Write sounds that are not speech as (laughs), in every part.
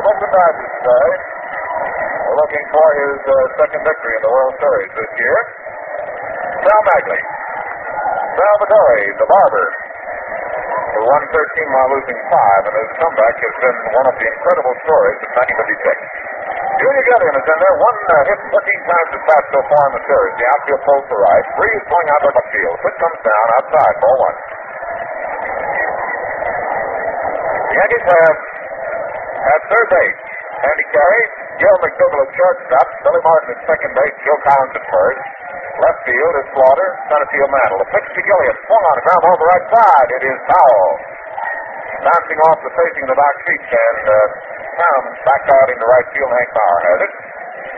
of Oakland Dodgers today. We're looking for his uh, second victory in the World Series this year. Sal Maglie. Salvatore, the barber, who won 13 while losing five, and his comeback has been one of the incredible stories of 1956. Junior Gilliam is in there, one uh, hit 14 times his bat so far in the series. The outfield pulls to right. Breeze going out to the field. Pitch comes down outside, ball one. The Yankees have third base, Andy Carey, Gil McDougald at shortstop, Billy Martin at second base, Joe Collins at first. Left field is Slaughter, center field Mantle. A pitch to Gilliam, swung on a ground ball the right side. It is foul. Bouncing off the facing the back seat, and uh, Town back out into right field. Hank Bauer has it.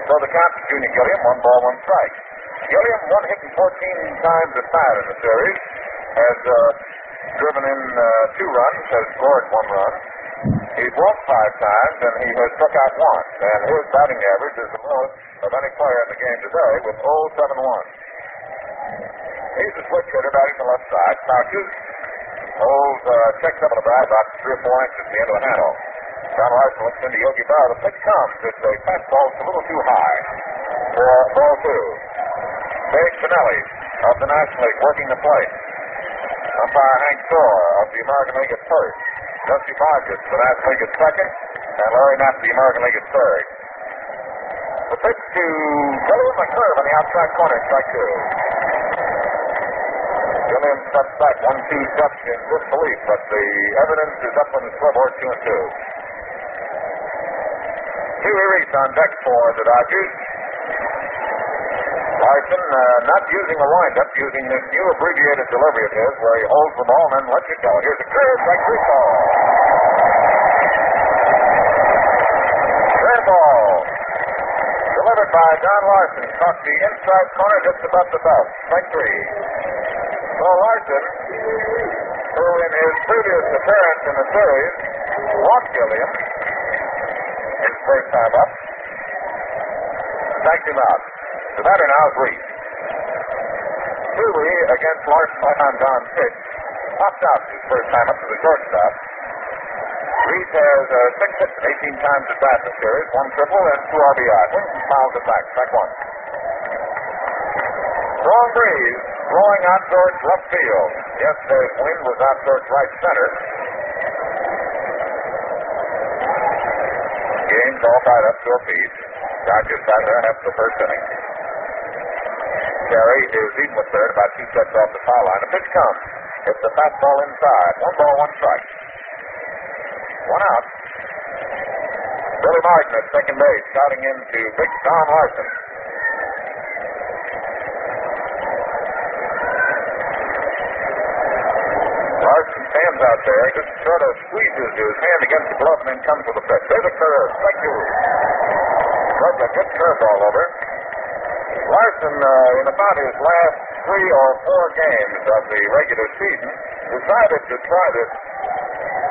So the count to Junior Gilliam, one ball, one strike. Gilliam, one hit and 14 times at bat in the series, has uh, driven in uh, two runs, has scored one run. He's walked five times, and he has struck out once. And his batting average is the most of any player in the game today with 071. He's a switch hitter batting the left side. Crouches. Holds, uh, checks up on the bat about three or four inches the end of the handle. John Larsen looks into Yogi Berra. The pitch comes. It's a fastball. It's a little too high for ball two. Babe Pinelli of the National League working the plate. Umpire Hank Soar of the American League at first. Dusty Boggess of the National League at second. And Larry Napp the American League at third. The pitch to Gilliam McCurve on the outside corner, strike two. Gilliam steps back one, two steps in disbelief, but the evidence is up on the scoreboard, two and two. Huey Reese on deck for the Dodgers. Larsen uh, not using a windup, using this new abbreviated delivery of his where he holds the ball and then lets it go. Here's a curve, strike three ball. Third ball. Delivered by Don Larsen. Across the inside corner just above the belt. Strike three. So Larsen, who in his previous appearance in the series walked Gilliam his first time up, striked him out. The batter now is Reese. Huey against Larsen on Don's pitch. Popped out his first time up to the shortstop. Reese has uh, six hits 18 times at bat the series, one triple and two RBI. Winston fouls it back, strike one. Strong breeze blowing out towards left field. Yesterday's wind was out towards right center. Game's all tied up to a piece. Dodgers sat there after the first inning. Carey is even with third, about two steps off the foul line. A pitch comes. Hits the fastball inside. One ball, one strike. One out. Billy Martin at second base, shouting into Big Don Larsen. Stands out there, just sort of squeezes his hand against the glove and then comes with a pitch. There's a curve. Strike two. Rubbed a good curveball over. Larsen, uh, in about his last three or four games of the regular season, decided to try this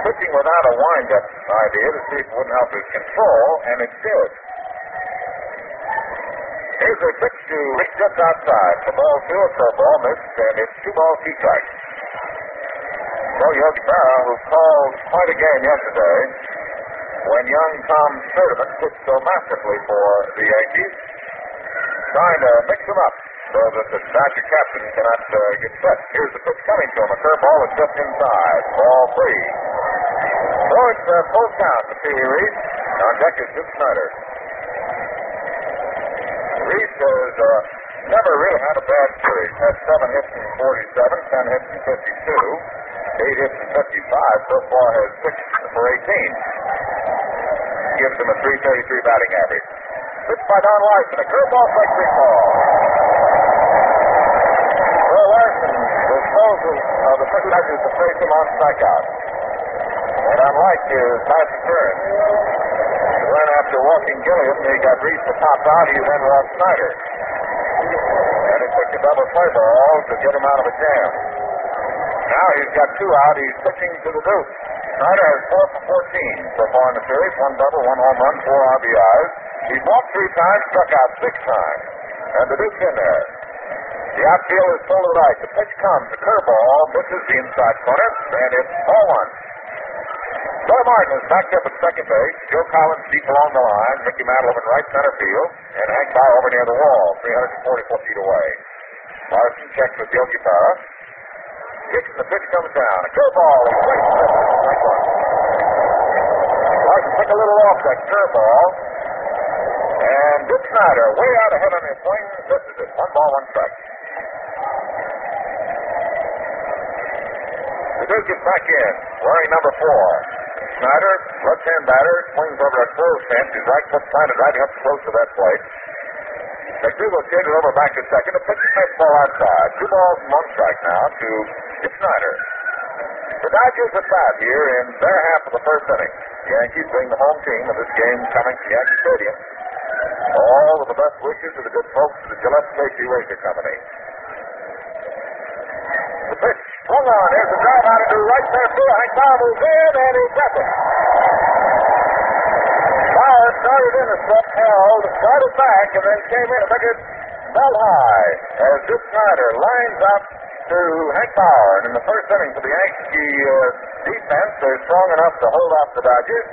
pitching without a windup idea to see if it wouldn't help his control, and it did. Here's a pitch to Rick just outside. The ball to a curveball missed, and it's two balls, two strikes. So Yogi Berra, who called quite a game yesterday, when young Tom Sturdivant pitched so masterfully for the Yankees, trying to mix them up so that the Dodger captain cannot uh, get set. Here's the pitch coming to him. A curveball is just inside. Ball three. So it's uh, full count to Pee Reese. On deck is Jim Snider. Reese has uh, never really had a bad series. Had seven hits in 47, ten hits in 52, hits in 55. So far has six for 18. Gives him a 333 batting average. Pitch by Don Larsen. A curveball strike three ball. Well, Larson disposes of uh, the first Dodgers to face him on strikeout. And unlike his last appearance, when after walking Gilliam, he got Reese to pop out, he then walked Snider. And it took a double play ball to get him out of a jam. Now he's got two out. He's pitching to the Duke. Snider has four for 14 so far in the series. One double, one home run, four RBIs. He's walked three times, struck out six times. And the Duke's in there. The outfield is full to right. The pitch comes. The curveball misses the inside corner, and it's ball one. Billy Martin is backed up at second base. Joe Collins deep along the line. Mickey Mantle in right center field. And Hank Bauer over near the wall, 344 feet away. Larsen checks with Yogi Berra. And the pitch comes down. A curveball. Great strike. Larsen took a little off that curveball. And Dick Snider, way out ahead on his swing, misses it. One ball, one strike. The Duke gets back in, wearing number four. Snider, left-hand batter, swings over a close fence. His right foot planted right up close to that plate. McDougald skated over back to second. A pitch fastball outside. Two balls and one strike now to Dick Snider. The Dodgers are bat here in their half of the first inning. The Yankees being the home team of this game coming to Yankee Stadium. All of the best wishes of the good folks at the Gillette Safety Razor Company. The pitch swung on. Here's the drive out into right center field. Hank Bauer moves in and he gets it. Bauer started in a step, held, started back, and then came in. Took it fell high as Dick Snider lines up to Hank Bauer. And in the first inning for the Yankee uh, defense, they're strong enough to hold off the Dodgers.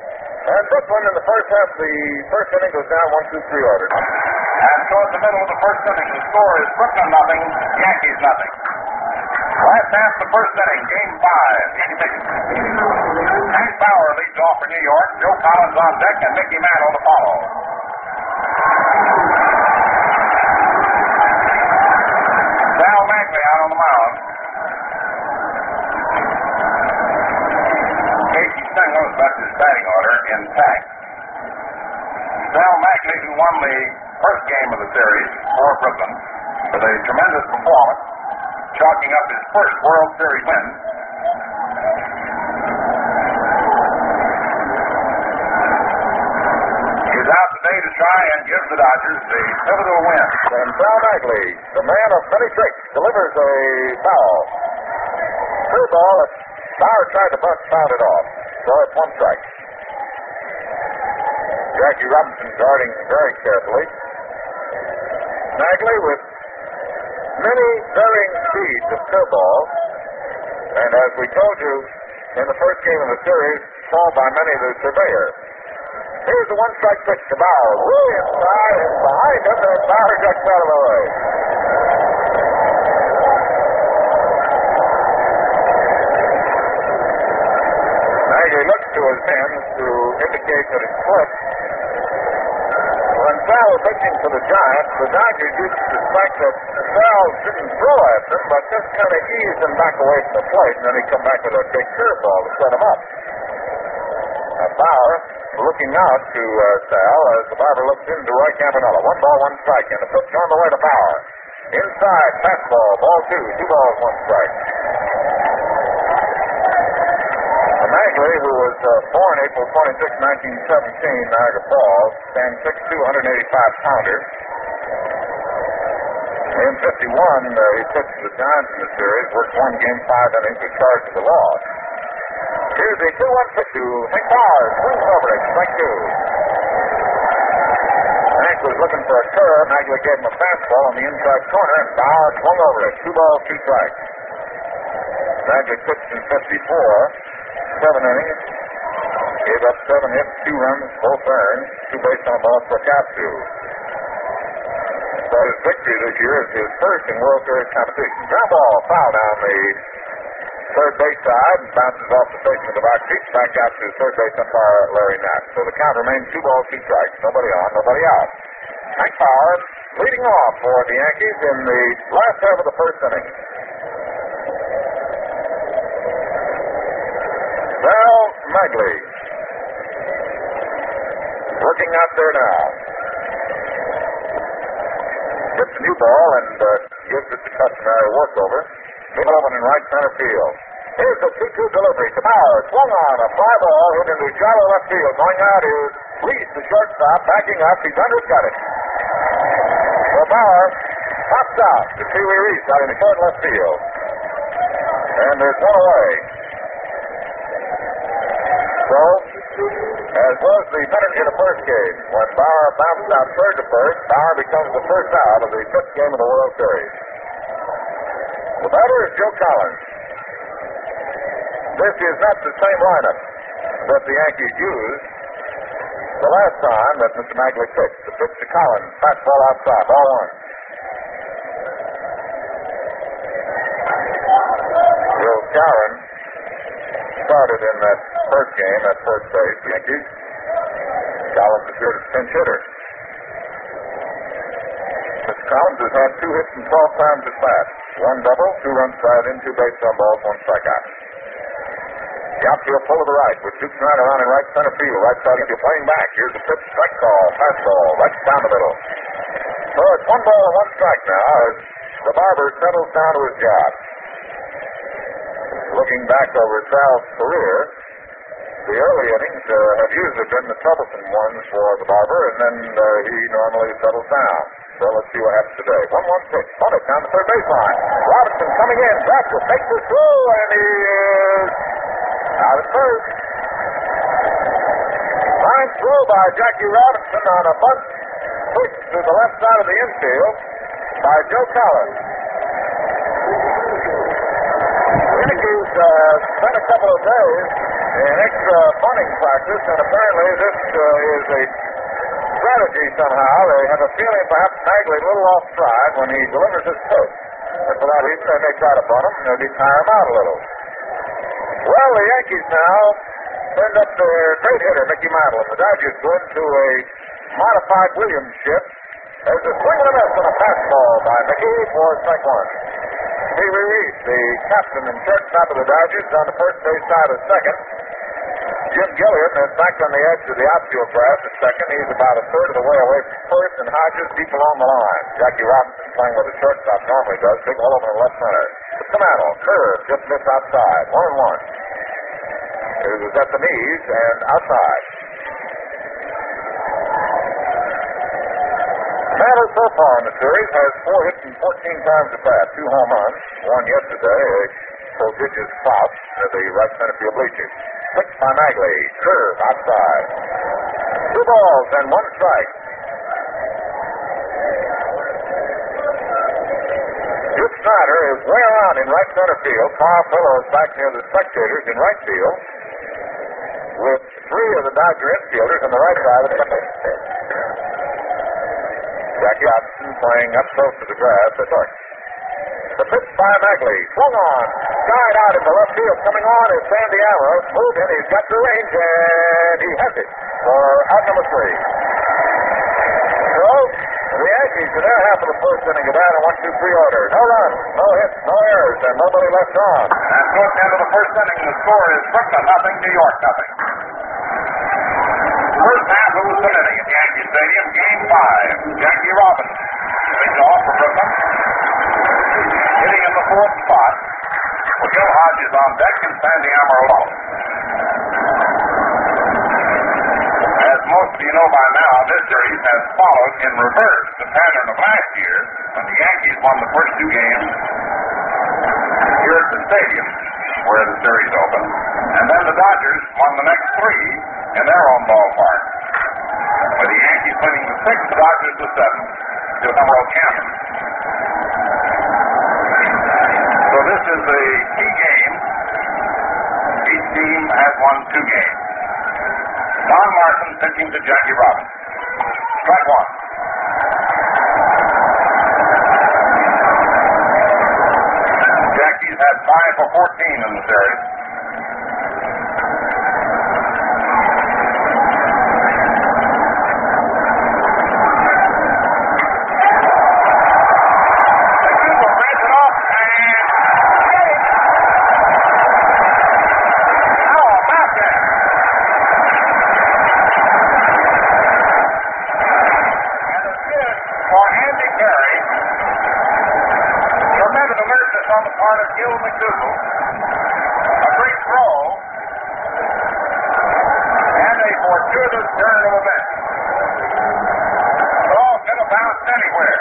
And Brooklyn in the first half, the first inning goes down one, two, three order. And towards the middle of the first inning, the score is Brooklyn nothing, Yankees nothing. Last half of the first inning, game five. Hank Bauer leads off for New York. Joe Collins on deck and Mickey Mantle to follow. Sal Maglie out on the mound. Casey Stengel has his batting order intact. Sal Maglie, who won the first game of the series for Brooklyn with a tremendous performance, chalking up his first World Series win. Is out today to try and give the Dodgers a pivotal win. And Sal Maglie, the man of many tricks, delivers a foul. Third ball, Bauer tried to bunt, fouled it off. So it's one strike. Jackie Robinson guarding very carefully. Maglie with many varying speeds of curveballs. And as we told you in the first game of the series, called by many the surveyor. Here's the one strike pitch to Bauer. Way inside and behind him, and Bauer ducks out of the way. Maglie looks to his hands to indicate that it's slipped. Sal pitching for the Giants, the Dodgers used to that Sal didn't throw at them, but just kind of eased him back away from the plate, and then he'd come back with a big curveball to set him up. Now, Bauer looking out to uh, Sal as the barber looks into Roy Campanella. One ball, one strike, and the pitch on the way to Bauer. Inside, fastball, ball two, two balls, one strike. Maglie, who was uh, born April 26, 1917, Niagara Falls, stands 6'2", 185 pounder. In 51, uh, he pitched the Giants in the series, worked one game, five innings, was charged the loss. Here's the 2-1 pitch to Hank Bauer. Swings over it, strike two. Hank was looking for a curve. Maglie gave him a fastball on the inside corner, and Bauer swung over it. Two balls, two strikes. Maglie pitched in 54 seven innings. Gave up seven hits, two runs, both earned, two base on balls for Katsu. So his victory this year is his first in World Series competition. Ground ball foul down the third base side and bounces off the face of the box seat back out to third base umpire Larry Napp. So the count remains two balls, two strikes. Nobody on, nobody out. Hank Bauer leading off for the Yankees in the last half of the first inning. Sal Maglie. Working out there now. Gets a new ball and uh, gives it the over. Middleman in right center field. Here's the 2 2 delivery to Bauer. Swung on a fly ball hit into shallow left field. Going out is Reese, the shortstop, backing up. He's undercut it. So Bauer pops out to Pee Wee Reese out in the short left field. And there's one away. So, as was the penalty of the first game, when Bauer bounced out third to first, Bauer becomes the first out of the fifth game of the World Series. The batter is Joe Collins. This is not the same lineup that the Yankees used the last time that Mr. Maglie pitched. The pitch to Collins, fastball outside, ball one. Bill Skowron started in that first game at first base, Yankees. Collins is here as pinch hitter. Mr. Collins has had two hits and 12 times at bat. One double, two runs tied in, two base on balls, one strikeout. The outfield full to the right with Duke Snider on in right center field. Right side you're playing back. Here's the pitch, strike call, fastball, right down the middle. So it's one ball and one strike now as the barber settles down to his job. Looking back over Sal's career, the early innings uh, have usually been the troublesome ones for the barber, and then uh, he normally settles down. So let's see what happens today. 1 1 pitch, bunted down the third baseline. Robinson coming in, it, makes the throw, and he is out at first. Fine throw by Jackie Robinson on a bunt pitch to the left side of the infield by Joe Collins. Spent a couple of days in extra bunting practice, and apparently this uh, is a strategy somehow. They have a feeling perhaps Maglie a little off stride when he delivers his pitch. And for that reason, they may try to bunt him and maybe tire him out a little. Well, the Yankees now send up their great hitter, Mickey Mantle, and the Dodgers go into a modified Williams shift. There's a swing and a miss on a fastball by Mickey for strike one. Steve Reed, the captain and shortstop of the Dodgers, on the first base side of second. Jim Gilliam is back on the edge of the outfield grass at second. He's about a third of the way away from first, and Hodges deep along the line. Jackie Robinson playing with the shortstop normally does. Big hole over in left center. Commando, curve, just missed outside. One and one. It was at the knees and outside. Mantle so far in the series has four hits and 14 times at bat, two home runs, one yesterday, a prodigious clout at the right center field bleachers. Pitch by Maglie, curve outside. Two balls and one strike. Duke Snider is way around in right center field. Carl Pillow is back near the spectators in right field with three of the Dodger infielders on the right side of the field. Jackie Robinson playing up close to the grass at first. The pitch by Maglie. Swung on. Skied out into left field. Coming on is Sandy Amoros. Moved in. He's got the range, and he has it for out number three. So, the Yankees in their half of the first inning down in 1 2 3 order. No runs, no hits, no errors, and nobody left on. And towards the end of the first inning, the score is Brooklyn nothing, New York nothing. First half of the inning at Yankee Stadium, Game Five. Jackie Robinson leads off for Brooklyn, hitting in the fourth spot. With Joe Hodges on deck and Sandy Amarillo. As most of you know by now, this series has followed in reverse the pattern of last year when the Yankees won the first two games here at the stadium where the series opened, and then the Dodgers won the next three in their own ballpark. With the Yankees winning the sixth, the Dodgers the seventh to Emerald Canyon. So this is the key game. Each team has won two games. Don Martin pitching to Jackie Robinson. Strike one. Had five for 14 in the series. McDougald breaks it off and hit it. How about that? And a hit for Andy Carey. Tremendous alertness on the part of Gil McDougald. A great throw. And a fortuitous turn of events. The ball could have bounced anywhere.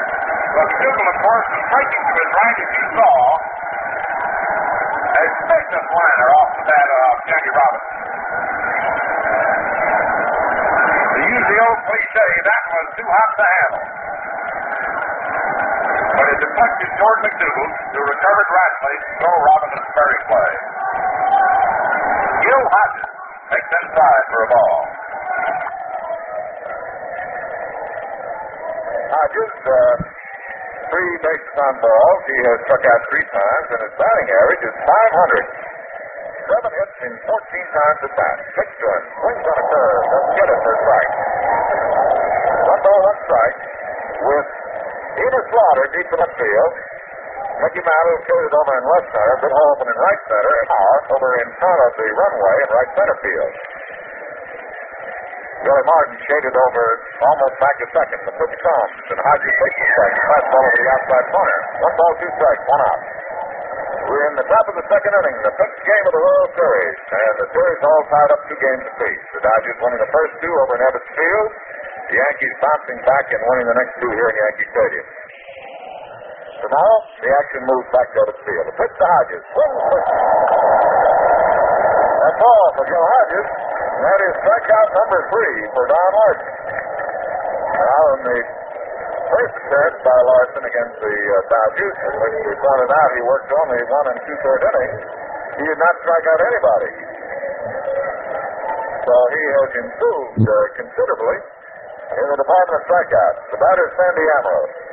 But McDougald, of course, was breaking to his right as you saw. A business liner off the bat of Jackie Robinson. To use the old cliche, that was too hot to handle. But it deflected toward McDougald, who recovered rapidly to throw Robinson's fairy play. Gil Hodges Takes inside for a ball. Hodges, uh, three bases on balls. He has struck out three times, and his batting average is 500. Seven hits in 14 times at bat. Pitch to him. Swings on a curve. Doesn't get it for strike. One ball, one strike. With Enos Slaughter deep in left field. Mickey Mantle carried over in left center. Bill Holman in right center. And Howard over in front of the runway in right center field. Billy Martin shaded over almost back to second. The pitch comes, and Hodges takes the second. Fastball over the outside corner. One ball, two strikes, one out. We're in the top of the second inning, the fifth game of the World Series, and the series all tied up two games apiece. The Dodgers winning the first two over in Ebbets Field, the Yankees bouncing back and winning the next two here in Yankee Stadium. So now the action moves back to Ebbets Field. The pitch to Hodges. That's all for Joe Hodges. That is strikeout number three for Don Larsen. Now in the first appearance by Larsen against the uh, Dodgers, in which we pointed out he worked only one and two third innings, he did not strike out anybody. So he has improved uh, considerably in the department of strikeouts. The batter is Sandy Amoros.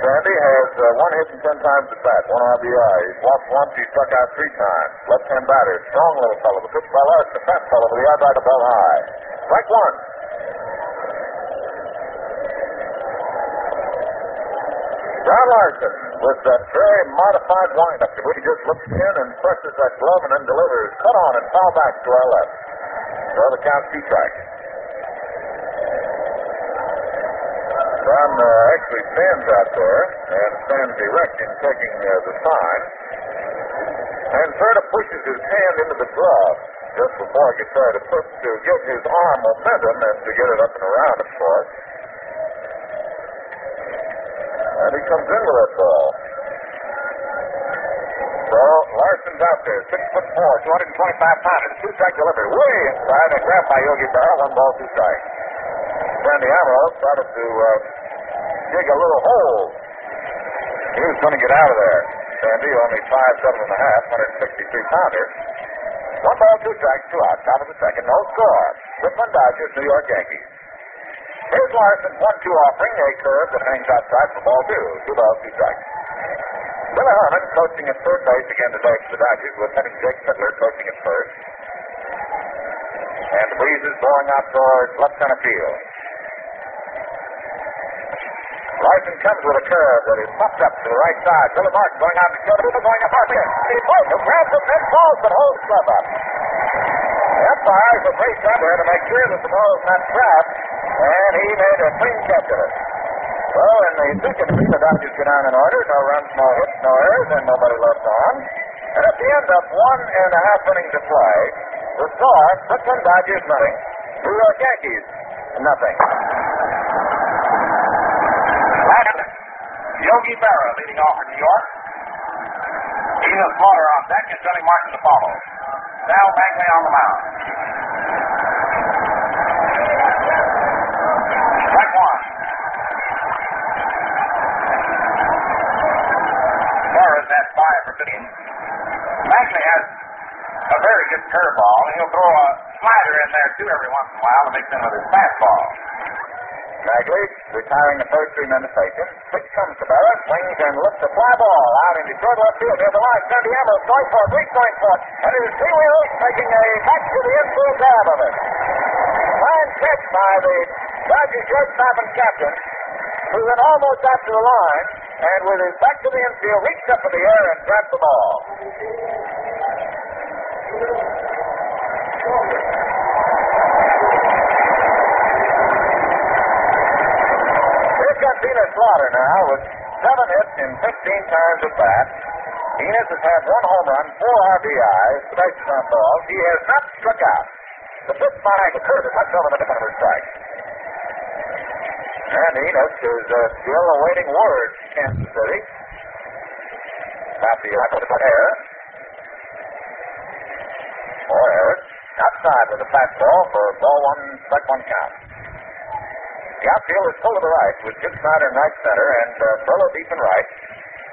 Sandy has uh, one hit and ten times at bat, one RBI. He's walked once, he struck out three times. Left-hand batter, strong little fellow. The pitch by Larsen, a fat fellow with the outside of ball high. Strike one. John Larsen with that very modified windup he just looks in and presses that glove and then delivers. Cut on and foul back to our left. So the count two strikes. John uh, actually stands out there and stands erect in taking uh, the sign. And sort of pushes his hand into the glove just before he gets ready to put to give his arm momentum and to get it up and around, of course. And he comes in with that ball. So Larsen's out there, six foot four, 225 pounds, two strike delivery, way inside and grabbed by Yogi Berra, one ball, two strikes. Sandy Amoros started to uh, dig a little hole. He was going to get out of there. Sandy, only five, seven and a half, 163 pounder. One ball, two strikes, two out. Top of the second, no score. Brooklyn Dodgers, New York Yankees. Here's Larsen's one-two offering, a curve that hangs outside for ball two. Two balls, two strikes. Billy Herman coaching at third base again today for the Dodgers, with Lieutenant Jake Pitler coaching at first. And the breeze is blowing out towards left center field. Larsen comes with a curve that is popped up to the right side. Billy Martin going out to people going up hard. He pulls it, grabs it, then falls, but holds glove up. The umpire is a free there to make sure that the ball is not trapped, and he made a clean catch of it. So in the second inning, the Dodgers go down in order. No runs, no hits, no errors, and nobody left on. And at the end of one and a half innings of play, the score, Brooklyn Dodgers nothing, New York Yankees nothing. And Yogi Berra leading off for New York. Enos Slaughter on deck and Johnny Martin to follow. Sal Maglie on the mound. Strike one. Berra's at five for fifteen. Maglie has a very good curveball, he'll throw a slider in there too every once in a while to mix in with his fastball. Maglie retiring the first three men to face him. Pitch comes to Berra, swings and lifts a fly ball out into short left field near the line. Sandy Amoros going for it, Reese going for and it is T. Wheels making a back to the infield grab of it. Fine catch by the Dodgers shortstop and captain, who went almost out to the line, and with his back to the infield, reached up in the air and grabbed the ball. Enos Slaughter now with seven hits in 15 times at bat. Enos has had one home run, four RBIs, bases on balls. He has not struck out. The pitch by the curve is much over the defender strike. And Enos is uh, still awaiting word from Kansas City. About the right for air. Or Harris. Outside with a fastball for ball one, strike one count. The outfield is full to the right with Jim Snider in right center and uh, Burlow deep in right.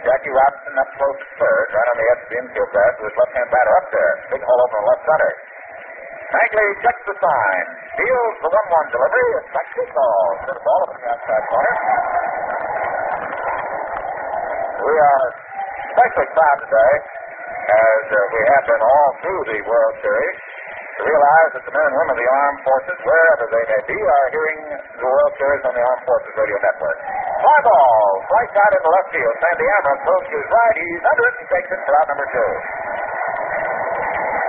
Jackie Robinson up close third, right on the edge of the infield grass with left-hand batter up there. Big hole over left center. Maglie checks the sign, deals the 1 1 delivery, and strikes his ball. To the ball up in the outside corner. We are especially proud today, as uh, we have been all through the World Series, to realize that the men and women of the armed forces, wherever they may be, are hearing the World Series on the Armed Forces Radio Network. Fly ball, flight out into left field. Sandy Allen throws to his right. He's under it and takes it for out number two.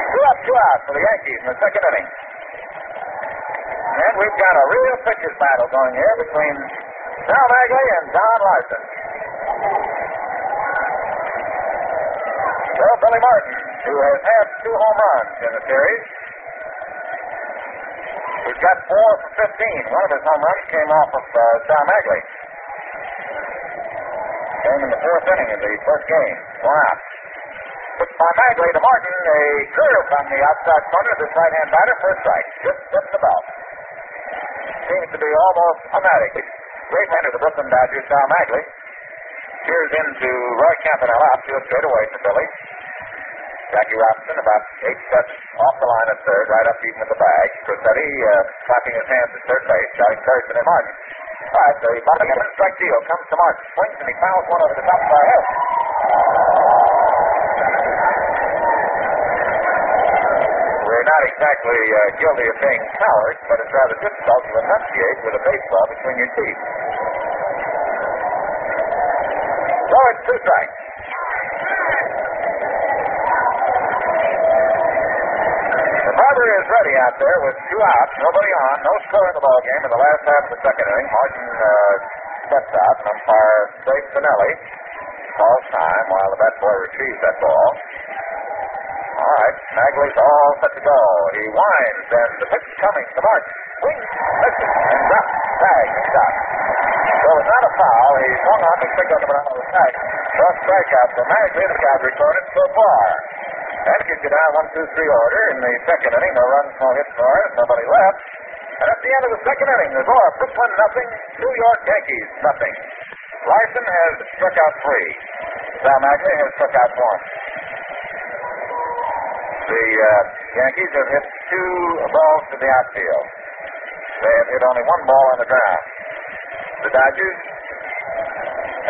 Two up, two out for the Yankees in the second inning. And we've got a real pitcher's battle going here between Sal Maglie and Don Larsen. Well, Billy Martin, who has had two home runs in the series, he's got four for 15. One of his home runs came off of uh, Sal Maglie. Came in the fourth inning of the first game. Out. Pitch by Maglie to Martin. A curve from the outside corner of this right-hand batter a strike. Just just about. Seems to be almost automatic. Great man of the Brooklyn Dodgers, Sal Maglie. Cheers into Roy Campanella. Outfield straight away for Billy. Jackie Robinson about eight steps off the line at third, right up even with the bag. Crosetti uh, clapping his hands at third base, shouting encouragement at Martin. All right, the bottom of strike deal comes to Martin. Swings and he fouls one over the top of our head. We're not exactly uh, guilty of being cowards, but it's rather difficult to enunciate with a baseball between your teeth. So it's two strikes. The is ready out there with two outs, nobody on, no score in the ball game in the last half of the second inning. Martin uh, steps out, and umpire Craig Pinelli calls time while the bat boy retrieves that ball. All right, Maglie's all set to go. He winds, and the pitch coming to Martin. Swings, misses, and drops. Tag, and stop. So it's not a foul. He swung on and picked up another tag. First strikeout for Maglie, the count recorded so far. That gives you down one, two, three order in the second inning. No runs, no hits, no errors, nobody left. And at the end of the second inning, the score Brooklyn nothing, New York Yankees nothing. Larsen has struck out three. Sal Maglie has struck out one. The uh, Yankees have hit two balls to the outfield. They have hit only one ball on the ground. The Dodgers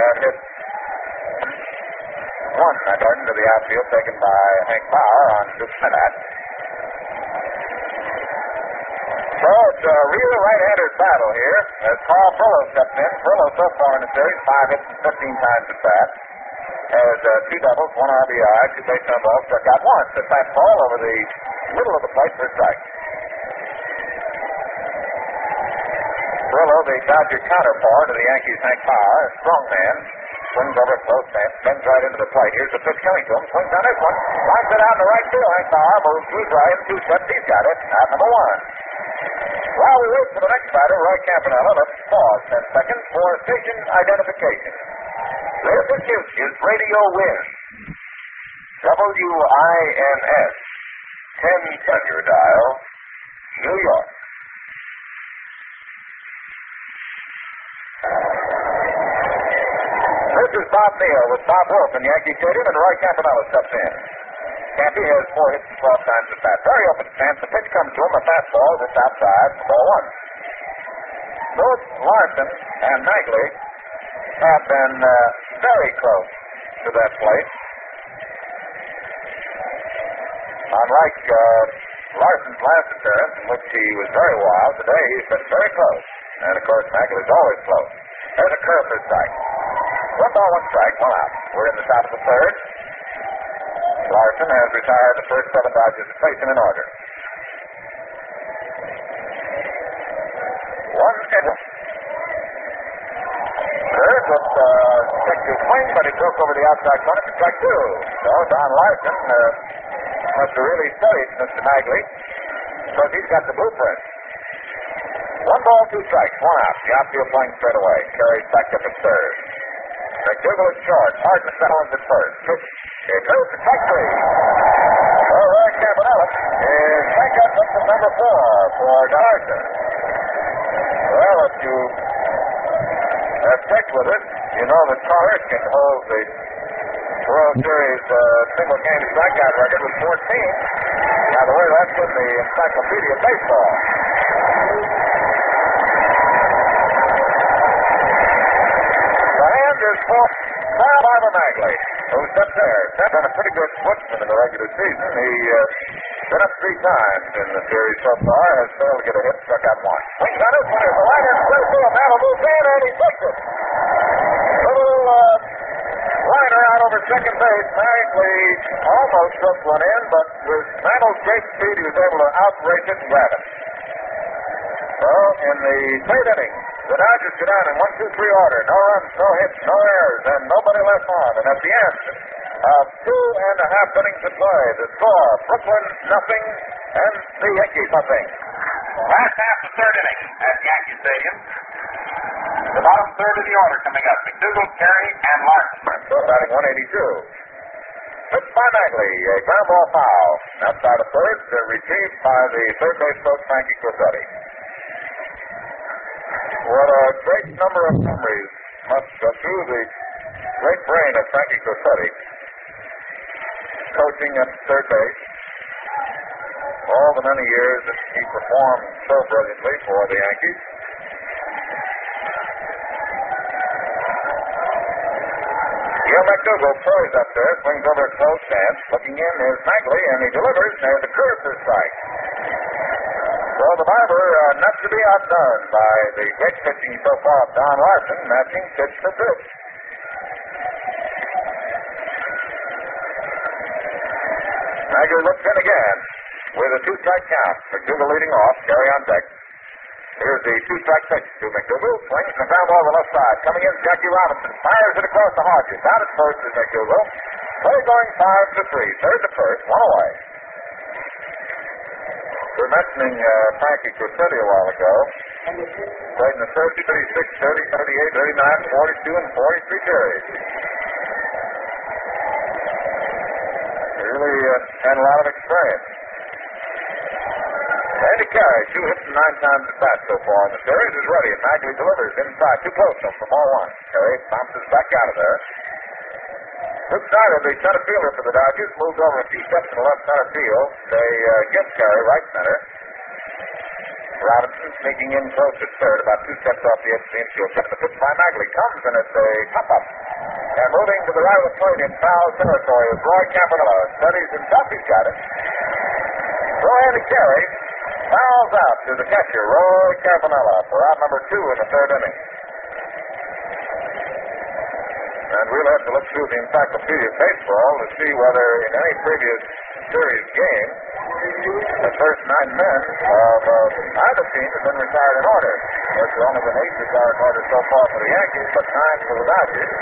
have hit one, according to the outfield taken by Hank Bauer on Duke Minot. So it's a real right-handed battle here as Carl Furillo steps in. Furillo so far in the series, five hits and 15 times at bat. Has uh, two doubles, one RBI, two base on balls, struck out once. A fastball over the middle of the plate for a strike. Furillo, the Dodger counterpart of the Yankees' Hank Bauer, a strong man, swings over close stance, bends right into the plate. Here's the pitch coming to him. Swings on this one. Lines it out in the right field. Hank Bauer moves to his right. Two steps. He's got it. At number one. While we wait for the next batter, Roy Campanella, let's pause 10 seconds for station identification. This is Houston's Radio Win. W-I-N-S. 1010 your dial. New York. This is Bob Neal with Bob Wolff in Yankee Stadium, and Roy Campanella steps in. Campy has four hits and 12 times at bat. Very open stance. The pitch comes to him, a fastball just outside, ball one. Both Larsen and Maglie have been uh, very close to that plate. Unlike uh, Larsen's last appearance, in which he was very wild, today he's been very close. And of course, Maglie's always close. There's a curve for strike. One ball, one strike, one out. We're in the top of the third. Larsen has retired the first seven Dodgers to place him in order. One Edwards. Curve with uh, check to swing, but he broke over the outside corner for strike two. So Don Larsen uh, must have really studied Mr. Maglie because he's got the blueprint. One ball, two strikes, one out. The outfield playing straight away. Carries back up at third. McDougald at short. Harden settles at first. Pitch. It goes to. So Roy Campanella is strikeout victim number four for Larsen. Well, if you have checked with it, you know that Carl Erskine holds the World Series uh, single game strikeout record with 14. Now, the way, that's in the Encyclopedia of Baseball. Is for Carl Barber Maglie, who's up there. That's been a pretty good sportsman in the regular season. He uh, been up three times in the series so far, has failed to get a hit, struck out once. Swings on one is the liner, clear field, that'll move in, and he takes it. Little liner out over second base. Magley almost took one in, but with Randall's great speed, he was able to outrace it and grab it. So, in the third inning, the Dodgers get out in one, two, three order. No runs, no hits, no errors, and nobody left on. And at the end of two and a half innings of play, the score Brooklyn nothing and the Yankees nothing. Last half of third inning at Yankee Stadium. The bottom third of the order coming up. McDougald, Carey, and Larsen. Still batting 182. Pitched by Maglie, a ground ball foul. Outside of third, uh, retrieved by the third base coach, Frankie Crosetti. What a great number of memories must go through the great brain of Frankie Crosetti. Coaching at third base. All the many years that he performed so brilliantly for the Yankees. Gil McDougald throws up there, swings over close stance. Looking in is Maglie, and he delivers near the curve to strike. So the barber, uh, not to be outdone by the great pitching so far of Don Larsen, matching pitch for pitch. Maglie looks in again with a two-strike count. McDougald leading off, Carey on deck. Here's the two-strike pitch to McDougald. Swings a ground ball to the left side. Coming in, Jackie Robinson fires it across the Hodges. Down at first is McDougald. Play going five to three. Third to first, one away. We were mentioning uh, Frankie Crosetti a while ago. Played in the 30, 36, 30, 38, 39, 42, and 43 series. He really uh, had a lot of experience. Andy Carey, two hits and nine times at bat so far in the series, is ready, and Maglie delivers inside. Too close to him for ball one. Carey bounces back out of there. Luke Snider, the center fielder for the Dodgers, moves over a few steps to the left center field. They uh, get Carey right center. Robinson sneaking in close at third, about two steps off the edge of the infield. Gets the pitch by Maglie. Comes, and it's a pop-up. And moving to the right of the plate in foul territory is Roy Campanella. Studies himself. He's got it. So Andy Carey fouls out to the catcher, Roy Campanella, for out number two in the third inning. And we'll have to look through the Encyclopedia Baseball to see whether in any previous series game the first nine men of uh, either team have been retired in order. There's only been eight retired in order so far for the Yankees, but nine for the Dodgers.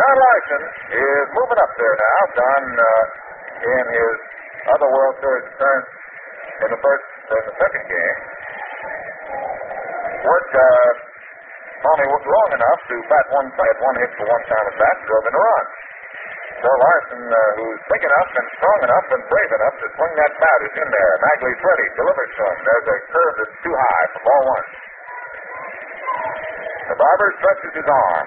Don Larsen is moving up there now. Don, uh, in his other World Series appearance in the first, in the second game, worked uh, only long enough to bat one side, one hit for one time at bat, drove in a run. So Larsen, uh, who's big enough and strong enough and brave enough to swing that bat, is in there. Maglie's ready, delivers to him. There's a curve that's too high for ball one. The barber stretches his arm,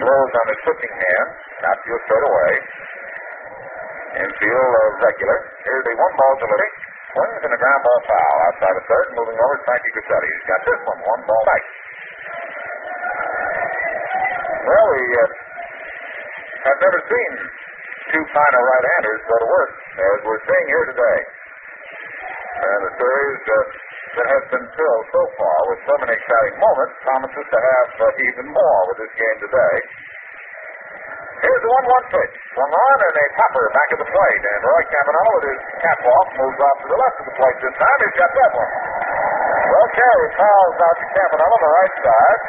blows on his flipping hand, not outfield straight away. Infield uh, regular. Here's a one ball delivery. Swings and a ground ball foul outside of third, moving over to Frankie Crosetti. He's got this one, one ball back. Well, we uh, have never seen two finer right-handers go to work as we're seeing here today. And the series uh, that has been filled so far with so many exciting moments promises to have uh, even more with this game today. Here's the 1 1 pitch. Swung on and a popper back at the plate. And Roy Campanella with his catwalk moves off to the left of the plate this time. He's got that one. Carey fouls out to Campanella on the right side.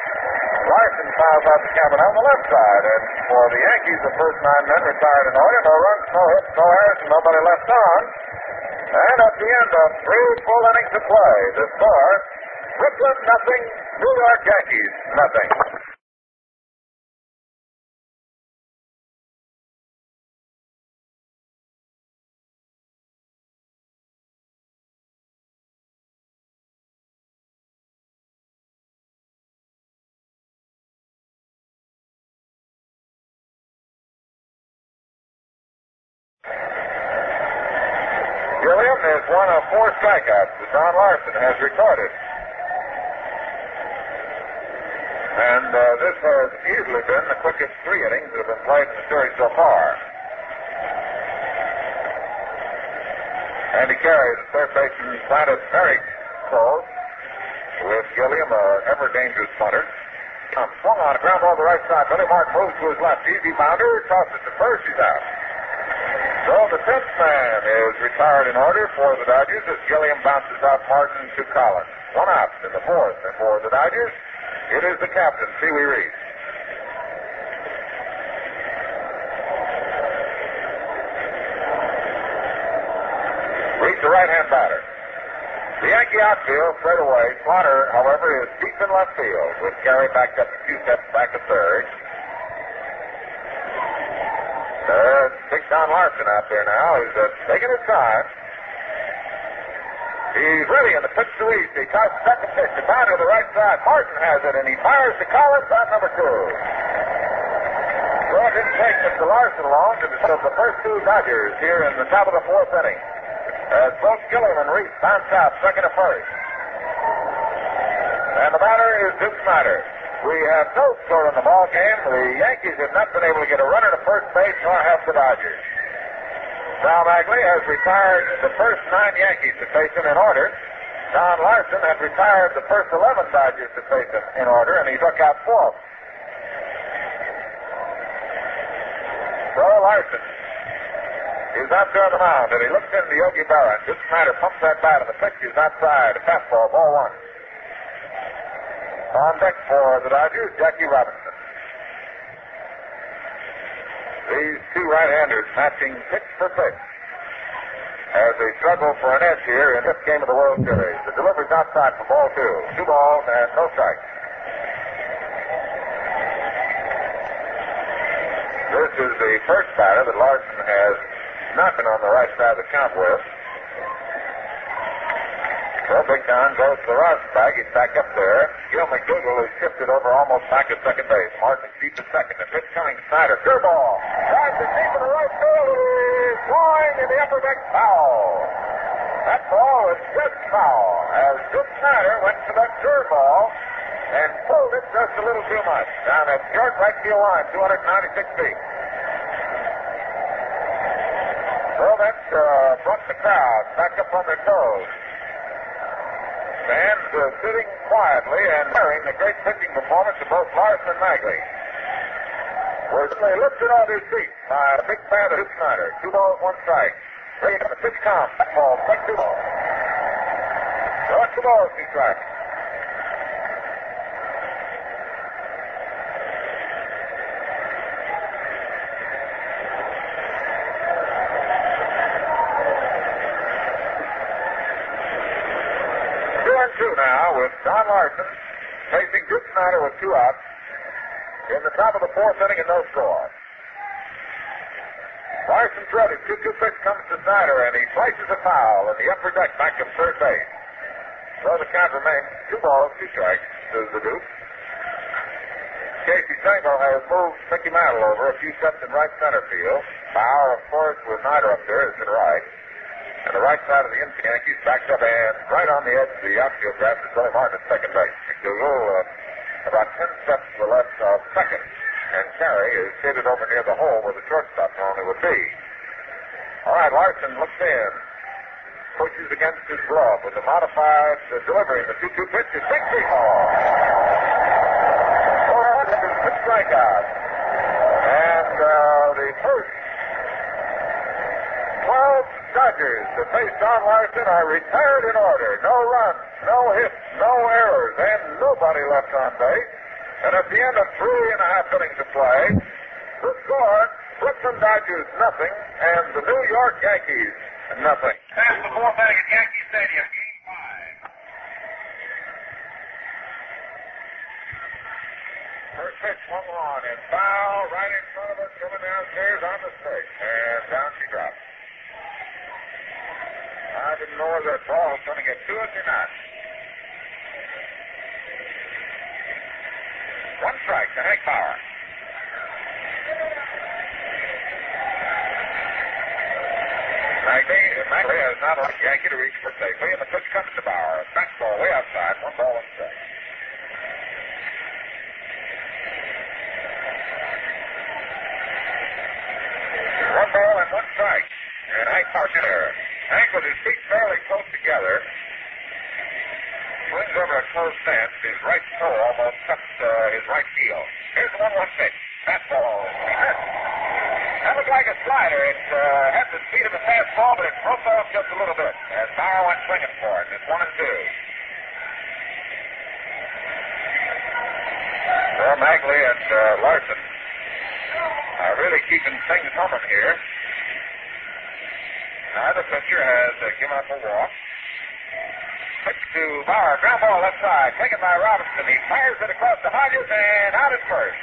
Larsen fouls out to Campanella on the left side. And for the Yankees, the first nine men retired in order. No runs, no hits, no errors, and nobody left on. And at the end of three full innings of play, the score Brooklyn nothing, New York Yankees nothing. Is one of four strikeouts that Don Larsen has recorded. And uh, this has easily been the quickest three innings that have been played in the series so far. Andy Carey, the third baseman, planted very close with Gilliam, a ever dangerous punter. Um, swung on a ground ball to the right side. Billy Martin moves to his left. Easy bounder, tosses to first. He's out. So the tenth man is retired in order for the Dodgers as Gilliam bounces out Martin to Collins. One out in the fourth. And for the Dodgers, it is the captain, Pee Wee Reese. Reese, the right-hand batter. The Yankee outfield straight away. Slaughter, however, is deep in left field with Carey backed up a few steps back to third. There's Big Don Larsen out there now. He's uh, taking his time. He's ready in the pitch to East. He tosses second pitch. The down to the right side. Martin has it, and he fires to Collins on number two. So it didn't take Mr. Larsen long to disturb the first two Dodgers here in the top of the fourth inning. As both Gilliam and Reese bounce out second and first. And the batter is Duke Snider. We have no score in the ball game. The Yankees have not been able to get a runner to first base, nor have the Dodgers. Sal Maglie has retired the first nine Yankees to face him in order. Don Larsen had retired the first 11 Dodgers to face him in order, and he took out fourth. So Larsen is out there on the mound, and he looks into Yogi Berra. Duke Snider pumps that bat, and the pitch is outside. A fastball, ball one. On deck for the Dodgers, Jackie Robinson. These two right-handers matching pitch for pitch as they struggle for an edge here in this game of the World Series. The delivery's outside for ball two. Two balls and no strikes. This is the first batter that Larsen has not been on the right side of the count with. Big Don goes to bag. He's back up there. Gil McDougald is shifted over almost back at second base. Martin deep at second. The pitch coming to Snider. Good ball. Drives it deep in the right field. Flying in the upper deck foul. That ball is just foul. As Duke Snider went to that third ball and pulled it just a little too much down at short right field line, 296 feet. So that uh, brought the crowd back up on their toes. Fans uh, sitting quietly and hearing the great pitching performance of both Larsen and Maglie. Were they lifted on their seats by a big fan of Snider. Two balls, one strike. Ready to pitch count. Ball, strike two balls. Balls, two strikes. Two and two now with facing Duke Snider with two outs in the top of the fourth inning and no score. Larsen's ready. 2 2 pitch comes to Snider, and he slices a foul in the upper deck back to third base. So the count remains two balls, two strikes to the Duke. Casey Stengel has moved Mickey Mantle over a few steps in right center field. Bauer, of course, with Snider up there, is the right. And the right side of the Yankees backed up and right on the edge of the outfield grass is Billy Martin at second base. McDougald uh, about 10 steps to the left of second. And Carey is seated over near the hole where the shortstop normally would be. All right, Larsen looks in. Pushes against his glove with a modified uh, delivery. The 2 2 pitch is big deep ball. Good strikeout. And uh, the first 12 Dodgers to face Don Larsen are retired in order. No runs, no hits, no errors, and nobody left on base. And at the end of three and a half innings of play, the score, Brooklyn Dodgers nothing, and the New York Yankees nothing. That's the fourth inning at Yankee Stadium, game five. First pitch swung on and foul right in front of us, coming downstairs on the stick. And down she drops. I didn't know whether that ball was going to get to us or not. One strike to Hank Bauer. Maglie. Maglie has not allowed Yankee to reach for safely, and the pitch comes to Bauer. Fastball way outside. One ball and strike. One ball and one strike. And Hank Parker. Hank with his feet fairly close together. Swings over a closed stance. His right toe almost cuts uh, his right heel. Here's the one one pitch. Fastball. That looked like a slider. It uh, had the speed of a fastball, but it broke off just a little bit as Bauer went swinging for it. It's one and two. Well, Maglie and uh, Larsen are really keeping things humming here. Neither pitcher has uh, given up a walk. Pitch to Bauer. Ground ball left side. Taken by Robinson. He fires it across the Hodges and out at first.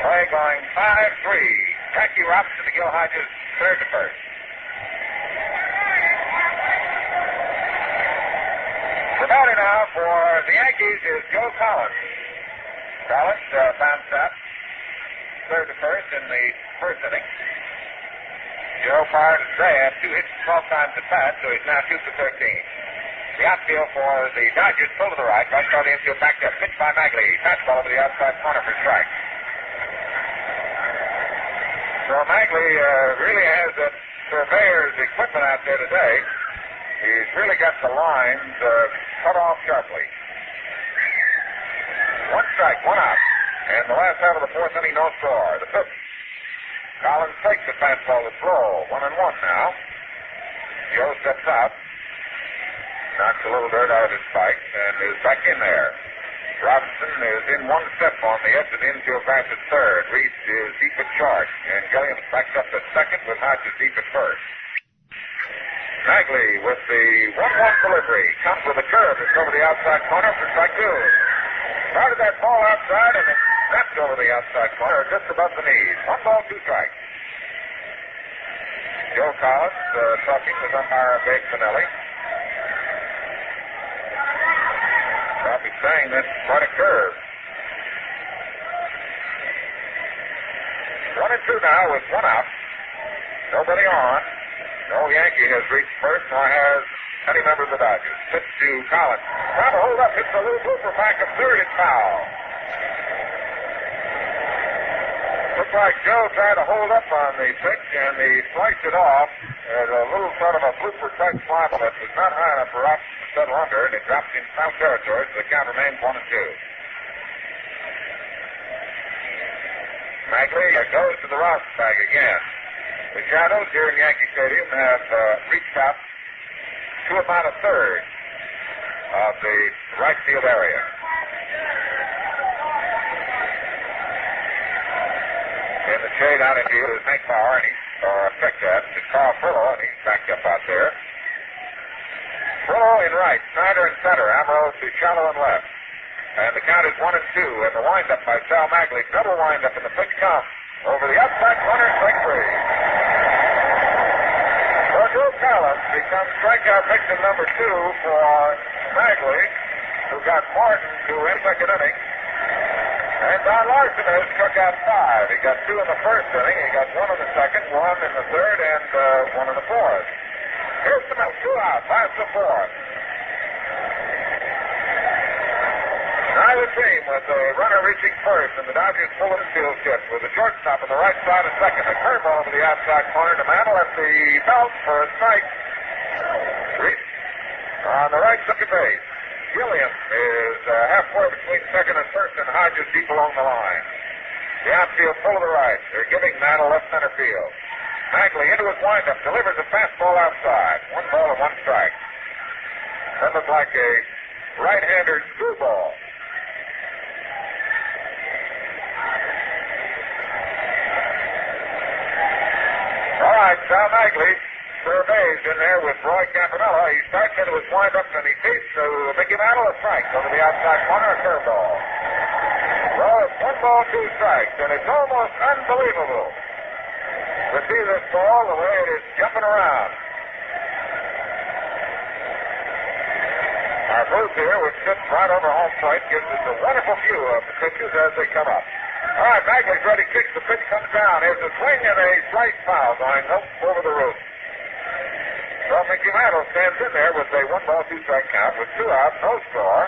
Play going 5-3. Jackie Robinson to Gil Hodges, third to first. The batter now for the Yankees is Joe Collins. Collins uh, bounced up, third to first in the first inning. Joe today had two hits, 12 times at bat, so he's now 2 for 13. The outfield for the Dodgers, full to the right. Right side the infield backed up. Pitch by Maglie. Fastball over the outside corner for strike. So Maglie uh, really has that surveyor's equipment out there today. He's really got the lines uh, cut off sharply. One strike, one out. And the last out of the fourth inning, no score. The fifth. Collins takes the fastball to throw. One and one now. Joe steps out. Knocks a little dirt out of his spike and is back in there. Robinson is in one step on the edge of the infield grass at third. Reese is deep at short. And Gilliam backs up at second with Hodges deep at first. Maglie with the 1-1 delivery. Comes with a curve that's over the outside corner for strike two. Started that ball outside and snapped over the outside corner just above the knees. One ball, two strikes. Joe Collins uh, talking with umpire Babe Pinelli. Probably saying that's quite a curve. One and two now with one out. Nobody on. No Yankee has reached first, nor has any member of the Dodgers. Pitch to Collins. Trying to hold up. Hits a little blooper back of third. It's foul. Looks like Joe tried to hold up on the pitch, and he sliced it off as a little sort of a blooper type fly that was not high enough for Robinson to settle under, and it drops in foul territory, so the count remains one and two. Maglie goes to the roster bag again. The Shadows here in Yankee Stadium have uh, reached out to about a third of the right field area. In the shade out in field is Hank and he's, or picked at, it's Carl Furillo, and he's backed up out there. Furillo in right, Snider in center, Amoros to shallow and left. And the count is one and two, and the windup by Sal Maglie, double windup, and the pitch comes over the outside corner, strike three. Joe Collins becomes strikeout victim number two for Maglie, who got Martin to end second inning. And Don Larsen has struck out five. He got two in the first inning. He got one in the second, one in the third, and uh, one in the fourth. Here's the two out, five to fourth. Neither team with a runner reaching first, and the Dodgers full of field shift with the shortstop on the right side of second. A curveball to the outside corner to Mantle at the belt for a strike. Reach on the right second base. Gilliam is uh, halfway between second and first, and Hodges deep along the line. The outfield full of the right. They're giving Mantle left center field. Maglie into his windup, delivers a fastball outside. One ball and one strike. That looked like a right-hander screwball. All right, Sal Maglie surveys in there with Roy Campanella. He starts into his windup and he feeds to Mickey Mantle a strike over the outside corner, curveball. Well, it's one ball, two strikes, and it's almost unbelievable to see this ball the way it is jumping around. Our booth here, which sits right over home plate, gives us a wonderful view of the pitches as they come up. All right, Maglie's ready. Kicks the pitch, comes down. There's a swing and a slight foul going up over the roof. So Mickey Mantle stands in there with a one ball, two strike count with two outs, no score.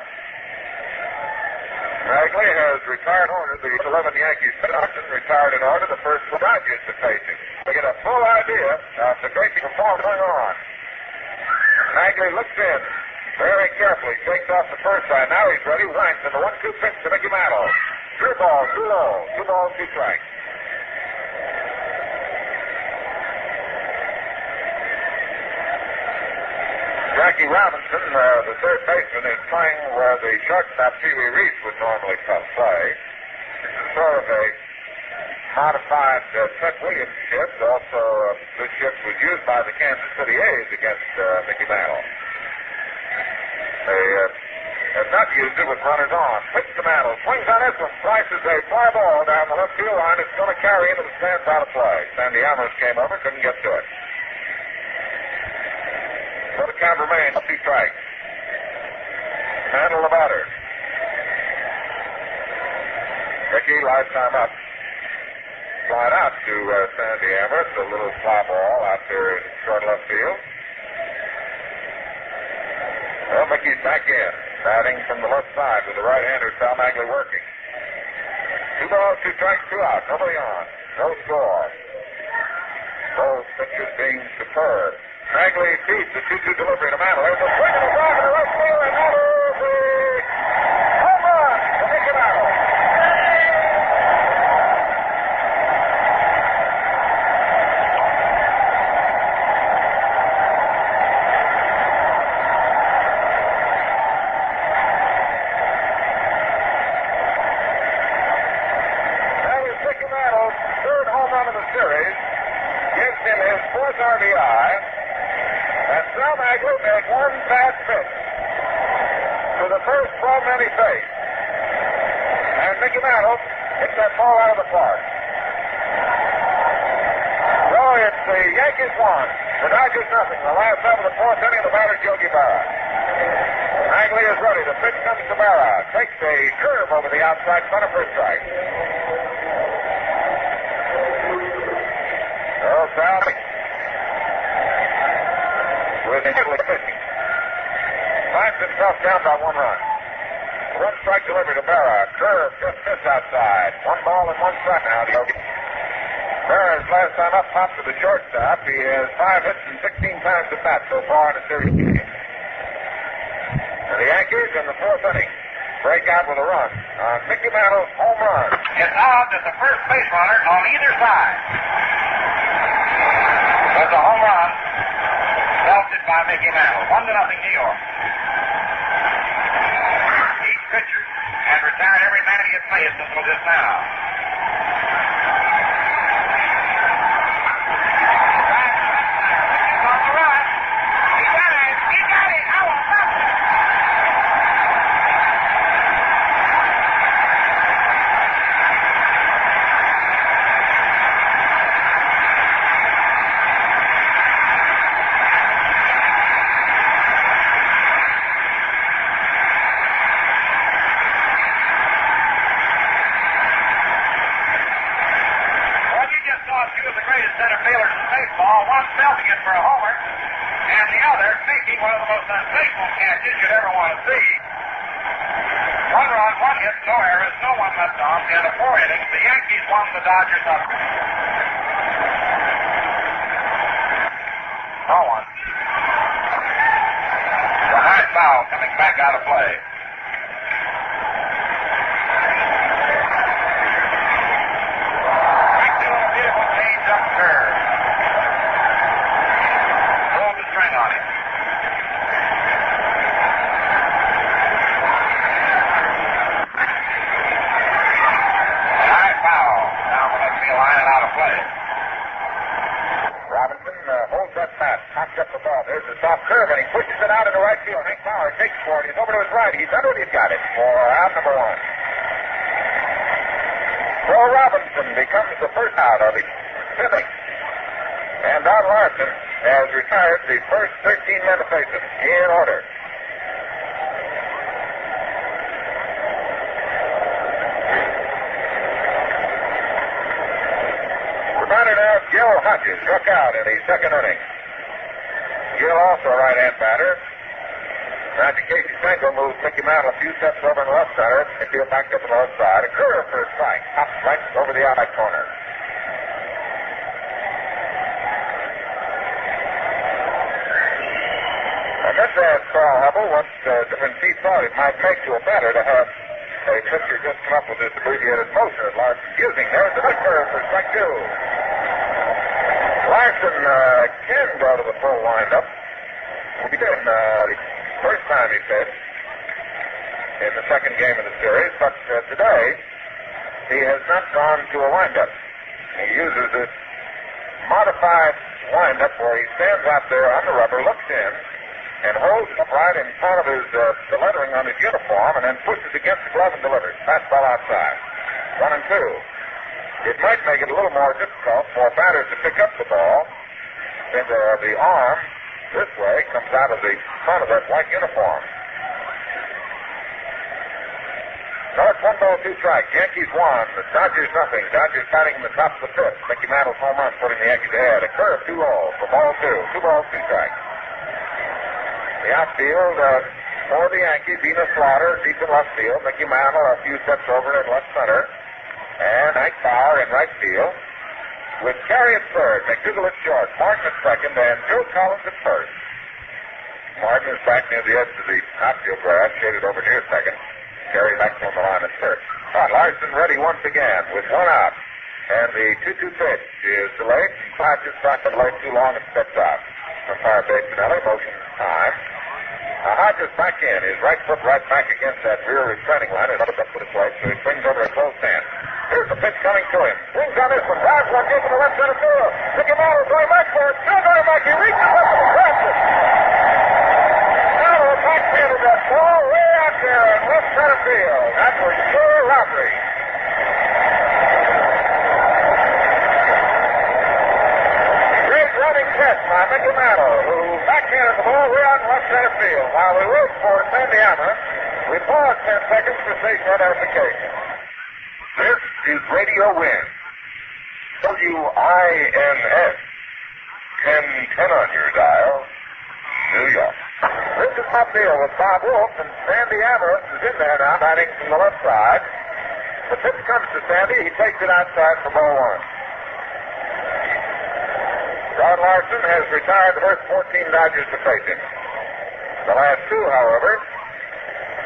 Maglie has retired order. The 11 Yankees production retired in order. The first Dodgers face him. We get a full idea of the great performance going on. Maglie looks in very carefully, shakes off the first side. Now he's ready. Ranks in the one-two pitch to Mickey Mantle. Three balls, two low. Two balls, two strikes. Jackie Robinson, uh, the third baseman, is playing where the shortstop Pee Wee Reese would normally come play. This is sort of a modified uh, Chet Williams shift. Also, uh, this shift was used by the Kansas City A's against uh, Mickey Mantle. They uh, have not used it with runners on. Pitch to Mantle. Swings on this one. Slices a fly ball down the left field line. It's going to carry into the stands out of play. Sandy Amoros came over, couldn't get to it. So remains two strikes. Mantle the batter. Ricky lifetime up. Slide out to uh, Sandy Amoros. A little fly ball out there in short left field. Well, Mickey's back in. Batting from the left side with the right-hander, Sal Maglie working. Two balls, two strikes, two out. Nobody on. No score. Both pitchers being superb. Maglie feeds the 2-2 delivery to Mantle. There's a swing and a drive And Don Larsen has retired the first 13 men facing in order. Batter now, Gil Hodges struck out in the second inning. Gil also a right-hand batter. Roger Casey Stengel moved him out a few steps over the left center. and feel backed up on the left side. A curve for a strike. Up right over the eye corner. I guess asked Carl Hubbell what uh, difference he thought it might make to a batter to have a pitcher just come up with this abbreviated motion that Larsen's using. There's the curve for strike two. Larsen uh, can go to the full windup. He did uh, the first time he pitched in the second game of the series, but uh, today he has not gone to a windup. He uses this modified windup where he stands out there on the rubber, looks in, and holds it right in front of his uh, the lettering on his uniform, and then pushes against the glove and delivers. Fastball outside. One and two. It might make it a little more difficult for batters to pick up the ball since uh, the arm this way comes out of the front of that white uniform. It's one ball, two strikes. Yankees won. The Dodgers nothing. Dodgers batting in the top of the fifth. Mickey Mantle's home run putting the Yankees ahead. A curve, two balls for ball two. Two balls, two strikes. The outfield uh, for the Yankees, Enos Slaughter, deep in left field. Mickey Mantle a few steps over in left center. And Ike Bauer in right field. With Carey at third, McDougald at short, Martin at second, and Joe Collins at first. Martin is back near the edge of the outfield grass, shaded over near second. Carey back on the line at third. All right, Larsen ready once again with one out. And the 2 2 pitch is delayed. Hodges back delayed too long and steps out. Umpire Babe Pinelli, motion time. Now Hodges back in, his right foot right back against that rear restraining line, and up with his plate, so he swings over a close hand. Here's the pitch coming to him. Swings on this one. Drives one deep in the left center field. Mickey Mantle going back for it. Still going back. He reaches up and grabs it. Mantle backhanded that ball way out there in left center field. That was pure robbery. Great catch by Mickey Mantle, who backhanded the ball way out in left center field. While we wait for Sandy Hammer, we pause 10 seconds for station identification. This is Radio Win. W-I-N-S. 1010 on your dial. New York. This is my field with Bob Wolff, and Sandy Amoros is in there now, batting from the left side. The pitch comes to Sandy. He takes it outside for ball one. John Larsen has retired the first 14 Dodgers to face him. The last two, however,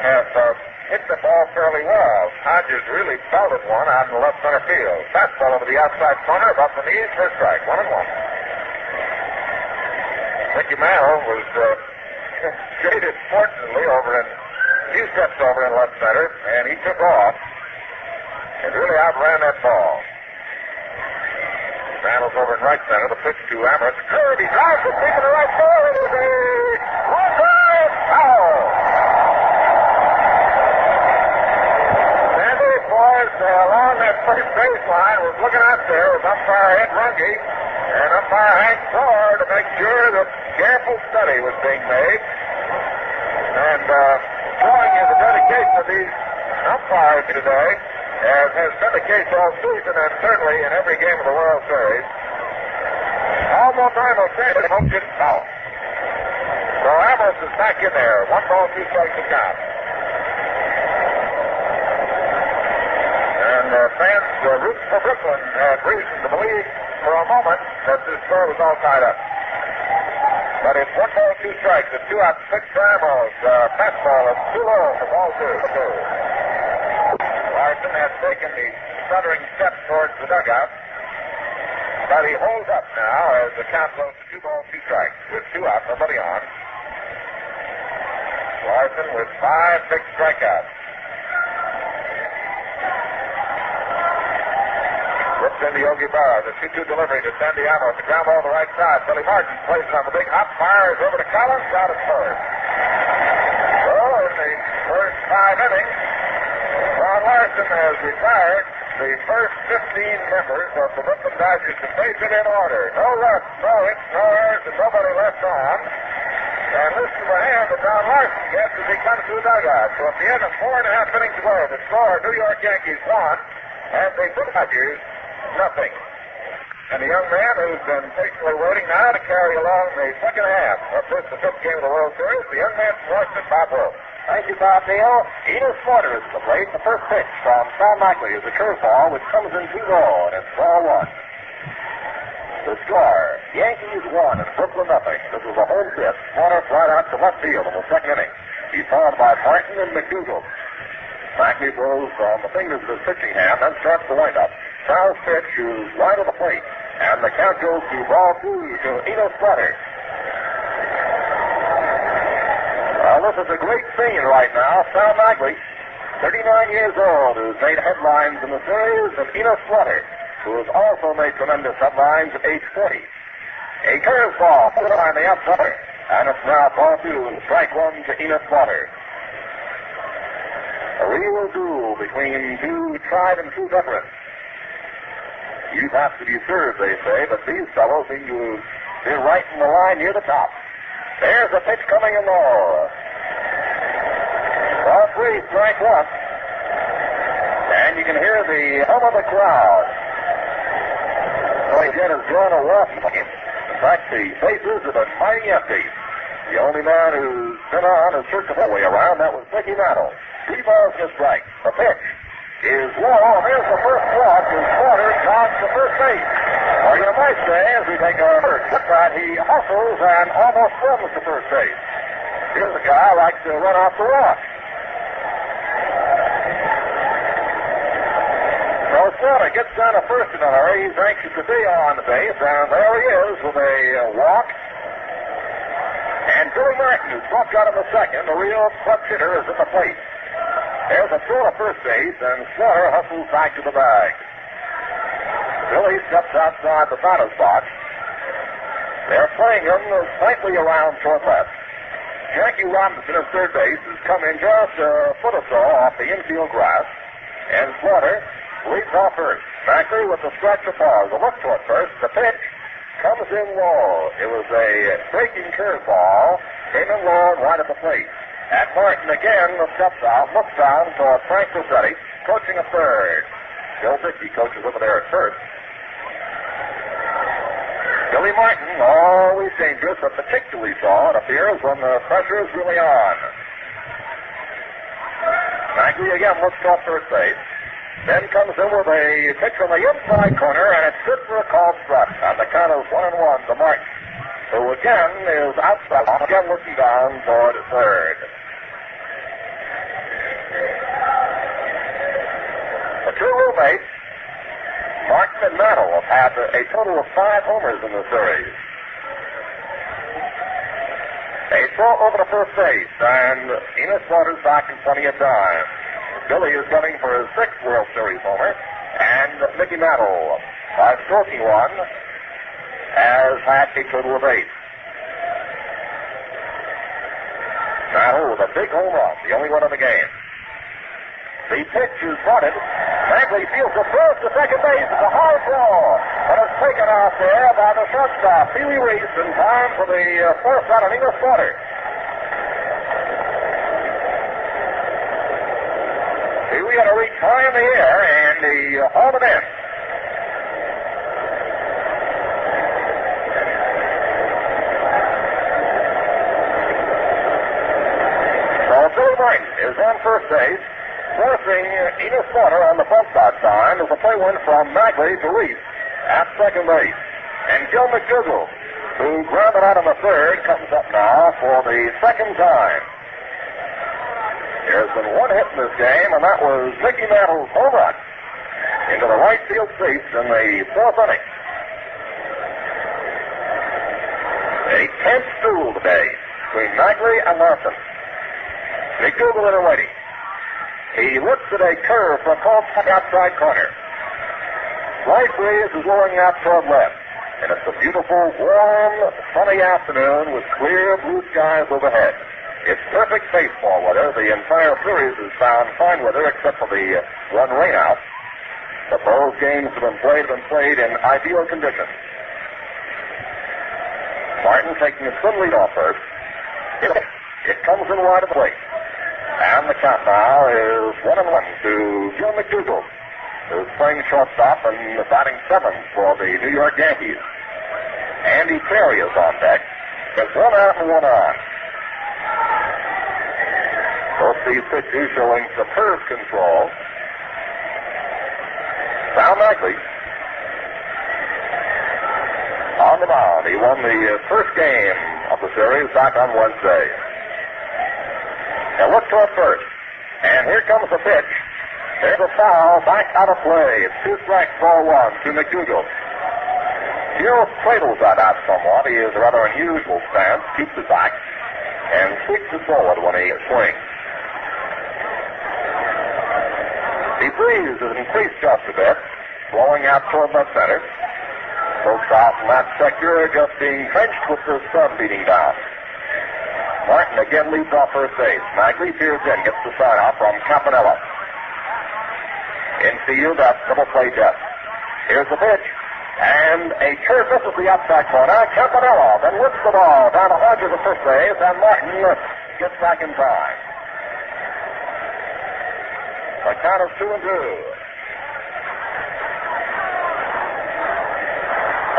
have uh, hit the ball fairly well. Hodges really belted one out in the left center field. Fastball over the outside corner, about the knees a strike. One and one. Mickey Mantle was uh, (laughs) shaded fortunately over in few steps over in left center, and he took off and really outran that ball. Mantle's over in right center. The pitch to Amoros. Curve. He drives it deep in the right field. It is a one drive foul. Sandy was uh, along that first baseline was looking out there with umpire Ed Runge and umpire Hank Soar to make sure that careful study was being made. And uh, showing you the dedication of these umpires today, as has been the case all season and certainly in every game of the World Series. Almost simultaneously, home didn't foul. So Amoros is back in there. One ball, two strikes to count. And uh, fans uh, rooting for Brooklyn had reason to believe for a moment that this score was all tied up. But it's one ball, two strikes. It's two out, six for Amoros. Uh, fastball is too low for ball two. two. Has taken the stuttering step towards the dugout. But he holds up now as the count goes to two balls, two strikes. With two out, nobody on. Larsen with five big strikeouts. Rips into Yogi Berra. The 2 2 delivery to Sandy Amoros. The ground ball to the right side. Billy Martin plays it on the big hop. Fires over to Collins. Out at first. So in the first five innings, Larsen has retired the first 15 members of the Brooklyn Dodgers to face it in order. No runs, no hits, no errors, and nobody left on. And listen to the hand that Don Larsen gets as he comes to the dugout. So at the end of four and a half innings to go, the score New York Yankees won, and the Dodgers nothing. and the young man who's been patiently waiting now to carry along the second half of this the fifth game of the World Series, the young man from Washington, Bob Wolff. Thank you, Bob Neal. Enos Slaughter is the plate. The first pitch from Sal Maglie is a curveball, which comes in 2 0, and it's ball one. The score, Yankees one and Brooklyn nothing. This is a home pitch. Slaughter flat out to left field in the second inning. He's followed by Martin and McDougald. Maglie throws from the fingers of his pitching hand, then starts the windup. Sal's pitch is wide of the plate, and the count goes to ball two to Enos Slaughter. Well, this is a great scene right now. Sal Maglie, 39 years old, who's made headlines in the series, and Enos Slaughter, who has also made tremendous headlines at age 40. A curveball on the outside, and it's now ball two, strike one to Enos Slaughter. A real duel between two tried and true veterans. Youth have to be served, they say, but these fellows seem to be right in the line near the top. There's a pitch coming in low. Ball three, strike one. And you can hear the hum of the crowd. Billy Jet has drawn a walk. In fact, the bases have been mighty empty. The only man who's been on has circled the way around. That was Mickey Mantle. Three balls and a strike. The pitch is low. There's the first walk as Slaughter jogs to first base. Might say, as we take our first look at, he hustles and almost runs to first base. Here's a guy who likes to run off the rock. Slaughter gets down to first in a hurry. He's anxious to be on the base, and there he is with a uh, walk. And Billy Martin, who struck out in the second, the real clutch hitter, is at the plate. There's a throw to first base, and Slaughter hustles back to the bag. Billy steps outside the batter's box. They're playing him slightly around short left. Jackie Robinson at third base has come in just a foot or so off the infield grass, and Slaughter leads off first. Maglie with the stretch of ball. The look toward first. The pitch comes in low. It was a breaking curveball. Came in low and right at the plate. And Martin again steps out, looks down toward Frank Crosetti, coaching a third. Bill Dickey coaches over there at first. Billy Martin, always dangerous, but particularly so, it appears, when the pressure is really on. Maglie again looks off first base. Then comes in with a pitch from the inside corner, and it's good for a called strike. And the count is one and one to Martin, who again is outside, again looking down toward third. The two roommates, Martin and Mantle, have had a total of five homers in the series. A throw over to first base, and Enos Slaughter's back in plenty of time. Billy is gunning for his sixth World Series homer, and Mickey Mantle, by stroking one, has had a total of eight. Mantle with a big home run, the only one in the game. The pitch is bunted. Maglie fields the throw to second base. It's a hard throw, but it's taken out there by the shortstop, Pee Reese, in time for the uh, first out of Enos Slaughter. Pee had to reach high in the air, and he uh, hauled it in. So Billy Martin is on first base, forcing Enos Slaughter on the front side sign as the play went from Maglie to Reese at second base. And Joe McDougald, who grounded out on the third, comes up now for the second time. There's been one hit in this game, and that was Mickey Mantle's home run into the right field seats in the fourth inning. A tense duel today between Maglie and Larsen. McDougald in a. He looks at a curve from called outside corner. Slight breeze is blowing out toward left. And it's a beautiful, warm, sunny afternoon with clear blue skies overhead. It's perfect baseball weather. The entire series is found fine weather except for the uh, one rainout. But both games have been played been played in ideal conditions. Martin taking a good lead off first. It comes in wide of the plate. And the count now is one and one to Joe McDougald. who's playing shortstop and batting seventh for the New York Yankees. Andy Carey is on deck. It's one out and one on. Both these pitchers showing superb control. Sal Maglie on the mound. He won the uh, first game of the series back on Wednesday. Now look toward first. And here comes the pitch. There's a foul back out of play. It's two strikes, ball one to McDougald. Gil cradles that out somewhat. He is a rather unusual stance, keeps it back, and sweeps it forward when he swings. The breeze has increased just a bit, blowing out toward left center. Folks out in that sector are just being drenched with the sun beating down. Martin again leads off first base. Maglie peers in, gets the sign off from Campanella. Infield, that's double play Jeff. Here's the pitch. And a curve misses the outside corner. Campanella then whips the ball down to Hodges at first base, and Martin gets back in time. The count is two and two.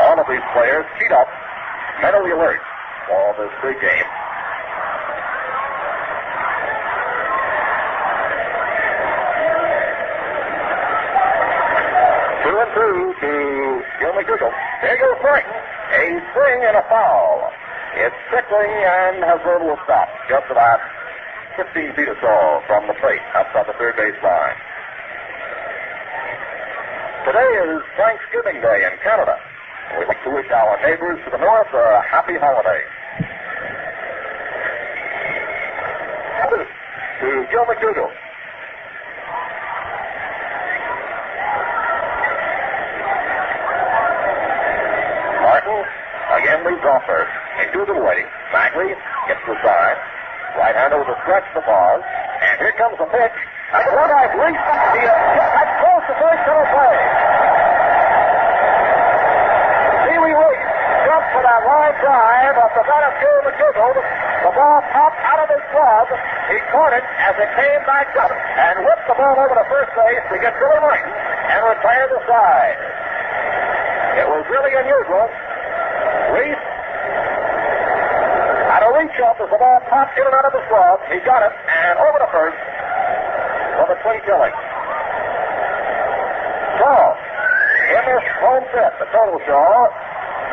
All of these players teed up, mentally alert for this big game. Two and two to Gil McDougald. There goes Martin. A swing and a foul. It's tickling and has little stop. Just about 15 feet or so from the plate outside the third base line. Today is Thanksgiving Day in Canada. We'd like to wish our neighbors to the north a happy holiday. To Gil McDougald. Martin again leads off first. McDougald waiting. Maglie gets the side. Right hander with a stretch the pause. And here comes the pitch. And one I believe the that's close to first double play. Wee Reese jumped for that line drive, but the batter Joe McDougald, the ball popped out of his glove. He caught it as it came back up and whipped the ball over to first base to get Billy Martin and retire the side. It was really unusual. Reese had a reach up as the ball popped in and out of his glove. He got it and over to first for the twin killing. So, in this home set, the total show,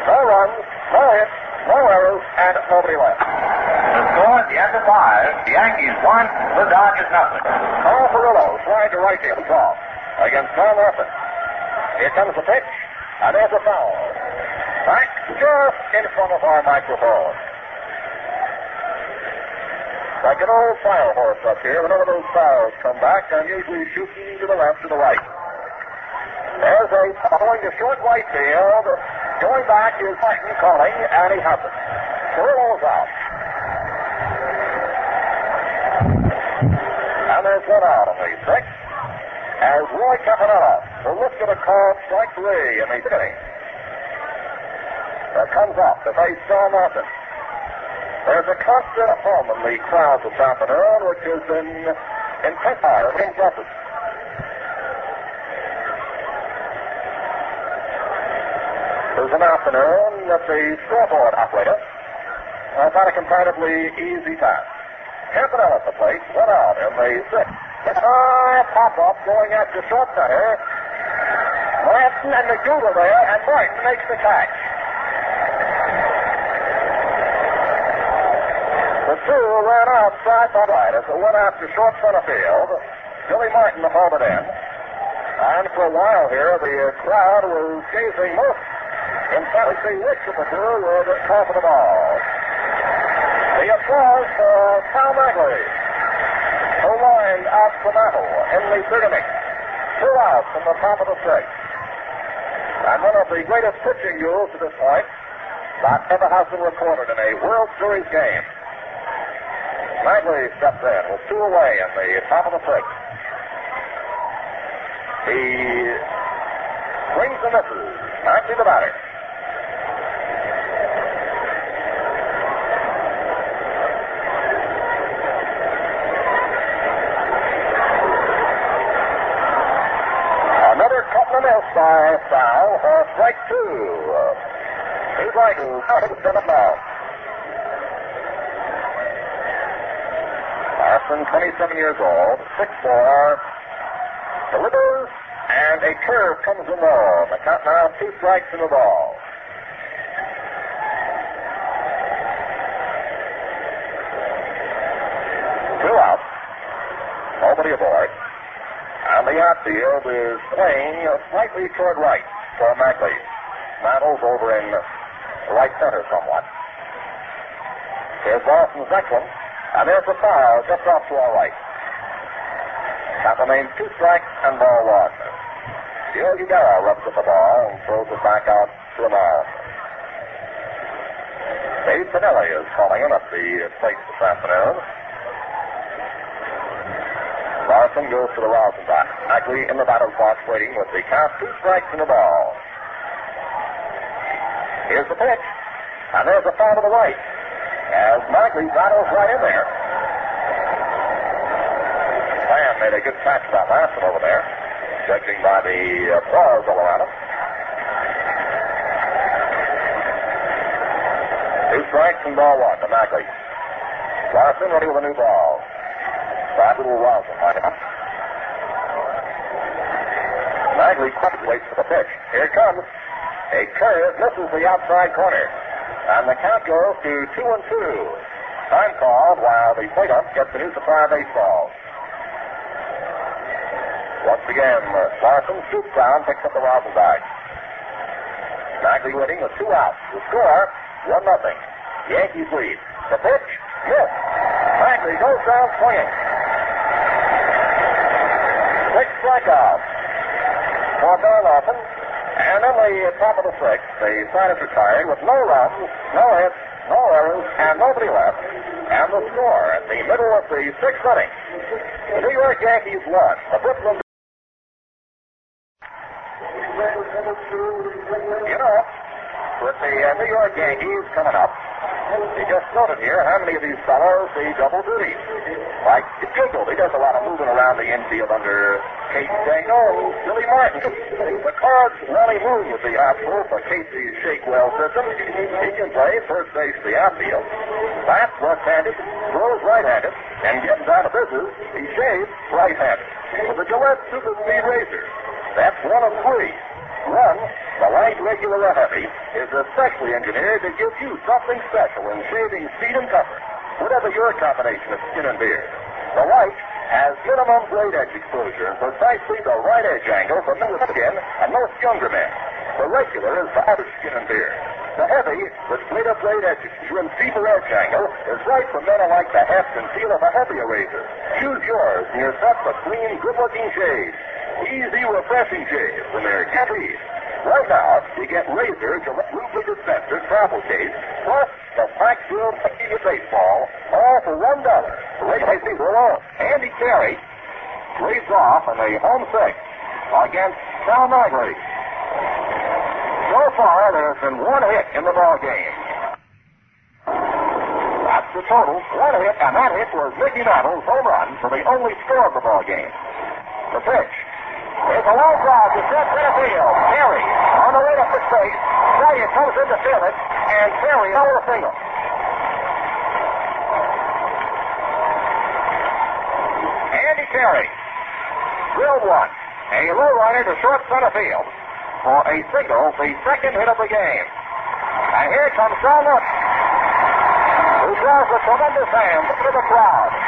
no runs, no hits, no errors, and nobody left. The score at the end of five, the Yankees one, the Dodgers nothing. Carl Furillo slide to right field off against Tom Larsen. Here comes the pitch, and there's a foul. Back just in front of our microphone. Like an old fire horse up here, whenever those fires come back, I'm usually shooting to the left or the right. There's a going to short right field. Going back is Martin calling, and he has it. Furillo's out. And there's one out on the sixth. As Roy Campanella will look at a call strike three in the beginning. That comes off to face John Martin. There's a constant hum in the crowds of Campanella, which has been intensified in process. There's an afternoon that the scoreboard operator uh, found a comparatively easy task. Campanella at the plate, one out in the sixth. A high pop-up going after short center. Martin and McDougald there, and Martin makes the catch. The two ran out side by side as it went after short center field. Billy Martin hauled it in. And for a while here, the uh, crowd was gazing most emphatically which of the two the top of the ball. The applause for Tom Maglie, who lined out the battle in the third inning. Two outs from the top of the sixth. And one of the greatest pitching duels to this point that ever has been recorded in a World Series game. Maglie steps in with two away in the top of the sixth. He swings and misses. Back the batter. Another couple of miss by foul for strike two. He's like nothing to the foul. Larsen, 27 years old, 6'4", delivers, and a curve comes in low. The count now two strikes in the ball. Two out. Nobody aboard. And the outfield is playing slightly toward right for Maglie. Mantle's over in right center somewhat. Here's Larsen's next And there's the foul just off to our right. That remains two strikes and ball one. Yogi Berra rubs at the ball and throws it back out to the Morrison. Babe Pinelli is calling in at the plate this afternoon. Larsen goes to the rosin box. Maglie in the batter's box waiting with the count two strikes in the ball. Here's the pitch. And there's a foul to the right. As Maglie battles right in there. Sam made a good catch last one over there, judging by the applause all around him. Two strikes and ball one to Maglie. Larsen ready with a new ball. That little Rosin lined up. Maglie quickly waits for the pitch. Here it comes. A curve misses the outside corner. And the count goes to two and two. Time called while the plate ump gets a new supply of baseballs. Once again, uh, Larsen scoops down, picks up the rosin bag. Maglie waiting with two outs. The score, one nothing. Yankees lead. The pitch, miss. Maglie goes down swinging. Six strikeouts for Bill Larsen. And in the top of the sixth, the is retired with no runs, no hits, no errors, and nobody left. And the score at the middle of the sixth inning. The New York Yankees won. The Brooklyn. You know, with the uh, New York Yankees coming up, you just noted here how many of these fellows see double duty. Like Giggle, he does a lot of moving around the infield under Dango and Billy Martin. The Cards Wally Moon with the outfield for Casey's Shakewell system. He can play first base the outfield. Bats left-handed, throws right-handed, and gets out of business. He shaves right-handed with a Gillette Super Speed Razor. That's one of three. One, the light regular heavy, is especially engineered to give you something special in shaving speed and comfort, whatever your combination of skin and beard. The light has minimum blade edge exposure precisely the right edge angle for middle skin and most younger men. The regular is for average skin and beard. The heavy, with greater blade edge exposure and steeper edge angle, is right for men who like the heft and feel of a heavier razor. Choose yours and you're set clean, good-looking shaves. Easy, refreshing shaves, and they're. Right now, you get Razor Gillette Rubely Dispenser travel case, plus the pack-filled Peculiar Baseball, all for one dollar. Razor Razor alone. Andy Carey leads off in the home six against Sal Maglie. So far, there's been one hit in the ball game. That's the total. One hit, and that hit was Mickey Mantle's home run for the only score of the ball game. The pitch. It's a long drive to center field. Carey on the way to first base. Elliott comes in to field it, and Carey over single. Andy Carey drilled one. A low rider to short center field for a single, the second hit of the game. And here comes Sal Nook, who draws a tremendous hand to the crowd.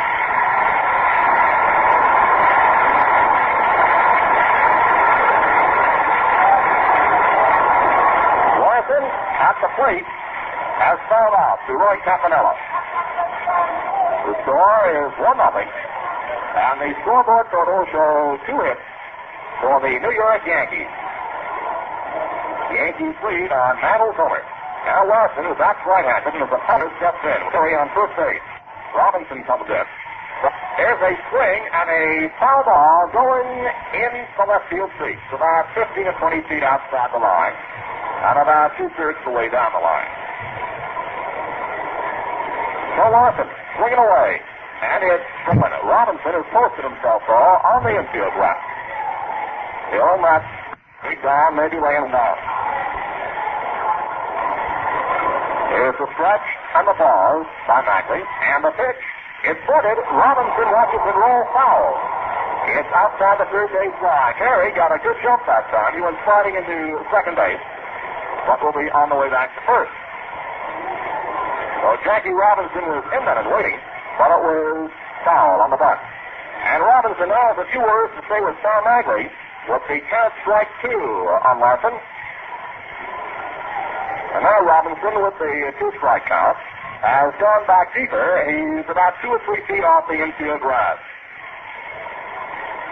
The plate has fouled out to Roy Campanella. The score is 1 nothing, and the scoreboard total shows two hits for the New York Yankees. Yankees lead on Mantle's homer. Now Larsen is back right-handed and as the punter steps in. Carey on first base. Robinson comes in. There's a swing and a foul ball going in the left field seats, about 15 or 20 feet outside the line, and about two-thirds the way down the line. So Larsen swinging away, and it's Strickland. Robinson has posted himself, though, on the infield ground. Still not big down, maybe laying down. Here's the stretch and the ball by Maglie. And the pitch. It's footed. Robinson watches it roll foul. It's outside the third base line. Carey got a good jump that time. He went sliding into second base, but will be on the way back to first. So Jackie Robinson was in and waiting, but it was foul on the bunt. And Robinson now has a few words to say with Sal Maglie with the count strike two on Larsen. And now Robinson with the two strike count has gone back deeper. He's about two or three feet off the infield grass.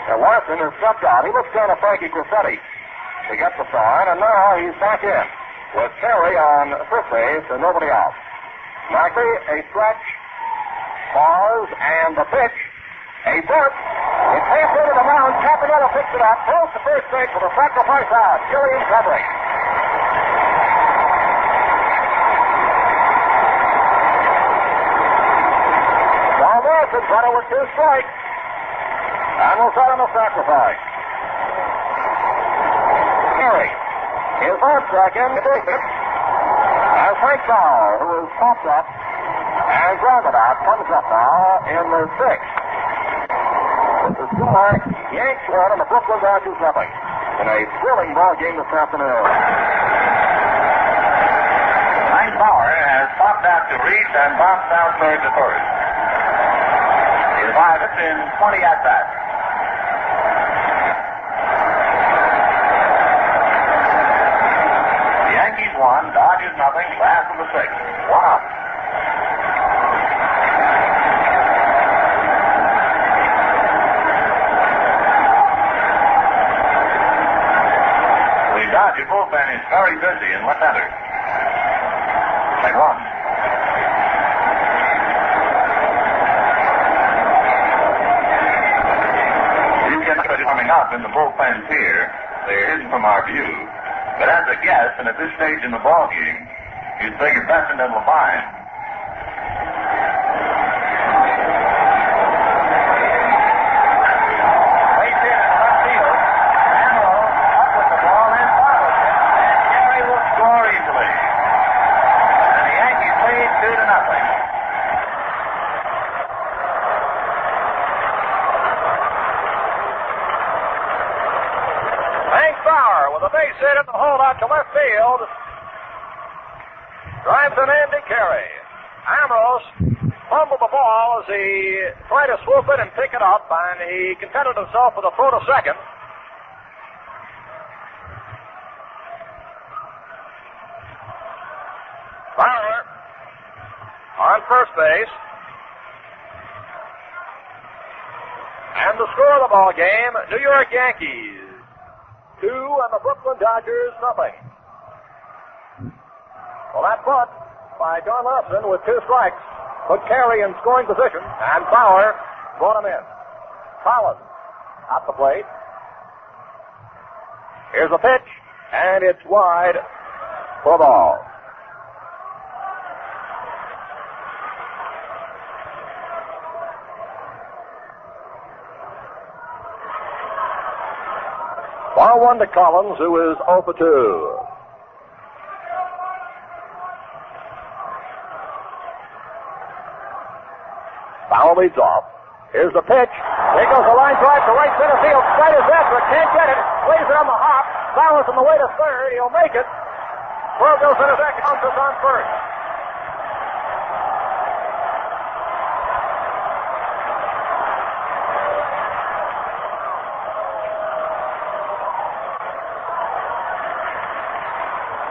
Now Larsen has stepped out. He looks down to Frankie Crosetti to get the sign, and now he's back in with Terry on first base and nobody else. Maglie, a stretch, pause, and the pitch. A bunt. It's half into the mound. Campanella picks it up, throws to first base with a sacrifice out. Gilliam covering. Wilson got it with two strikes. And will set him a sacrifice. Carey is on second. As Frank Bauer, who is popped up and grounded out, comes up now in the sixth. With the score, Yanks one and the Brooklyn Dodgers nothing. In a thrilling ball game this afternoon. Frank Bauer has popped out to Reese and popped down third to first. He's five in 20 at bats. The Yankees won, nothing, last of the sixth. One up. The Dodger bullpen is very busy in left center. Can look coming up in the bullpens here. They're hidden from our view. But as a guess, and at this stage in the ball game, you'd figure Bessent and Labine. Right there in left field. Amoros up with the ball and follows it. And Carey will score easily. And the Yankees lead two to nothing. Hank Bauer with a base hit in the hole out to left field. Drives in Andy Carey. Amoros fumbled the ball as he tried to swoop it and pick it up, and he contented himself with a throw to second. Bauer on first base. And the score of the ball game, New York Yankees two and the Brooklyn Dodgers nothing. Well, that bunt by John Larsen with two strikes put Carey in scoring position, and Bauer brought him in. Collins at the plate. Here's a pitch, and it's wide for ball. Ball one to Collins, who is 0 for 2. Foul leads off. Here's the pitch. Here goes the line drive to right center field. Straight as after it. Can't get it. Plays it on the hop. Bauer's on the way to third. He'll make it. Throw goes into second. Bounces on first.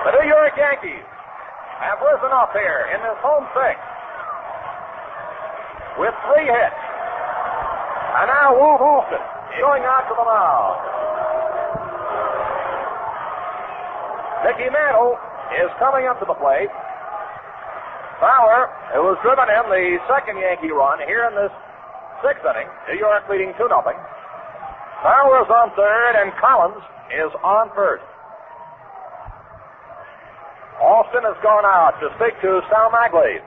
The New York Yankees have risen up here in this home sixth with three hits. And now Walt Alston going out to the mound. Mickey Mantle is coming up to the plate. Bauer, who was driven in the second Yankee run here in this sixth inning, New York leading 2 0. Bauer is on third, and Collins is on first. Alston has gone out to speak to Sal Maglie.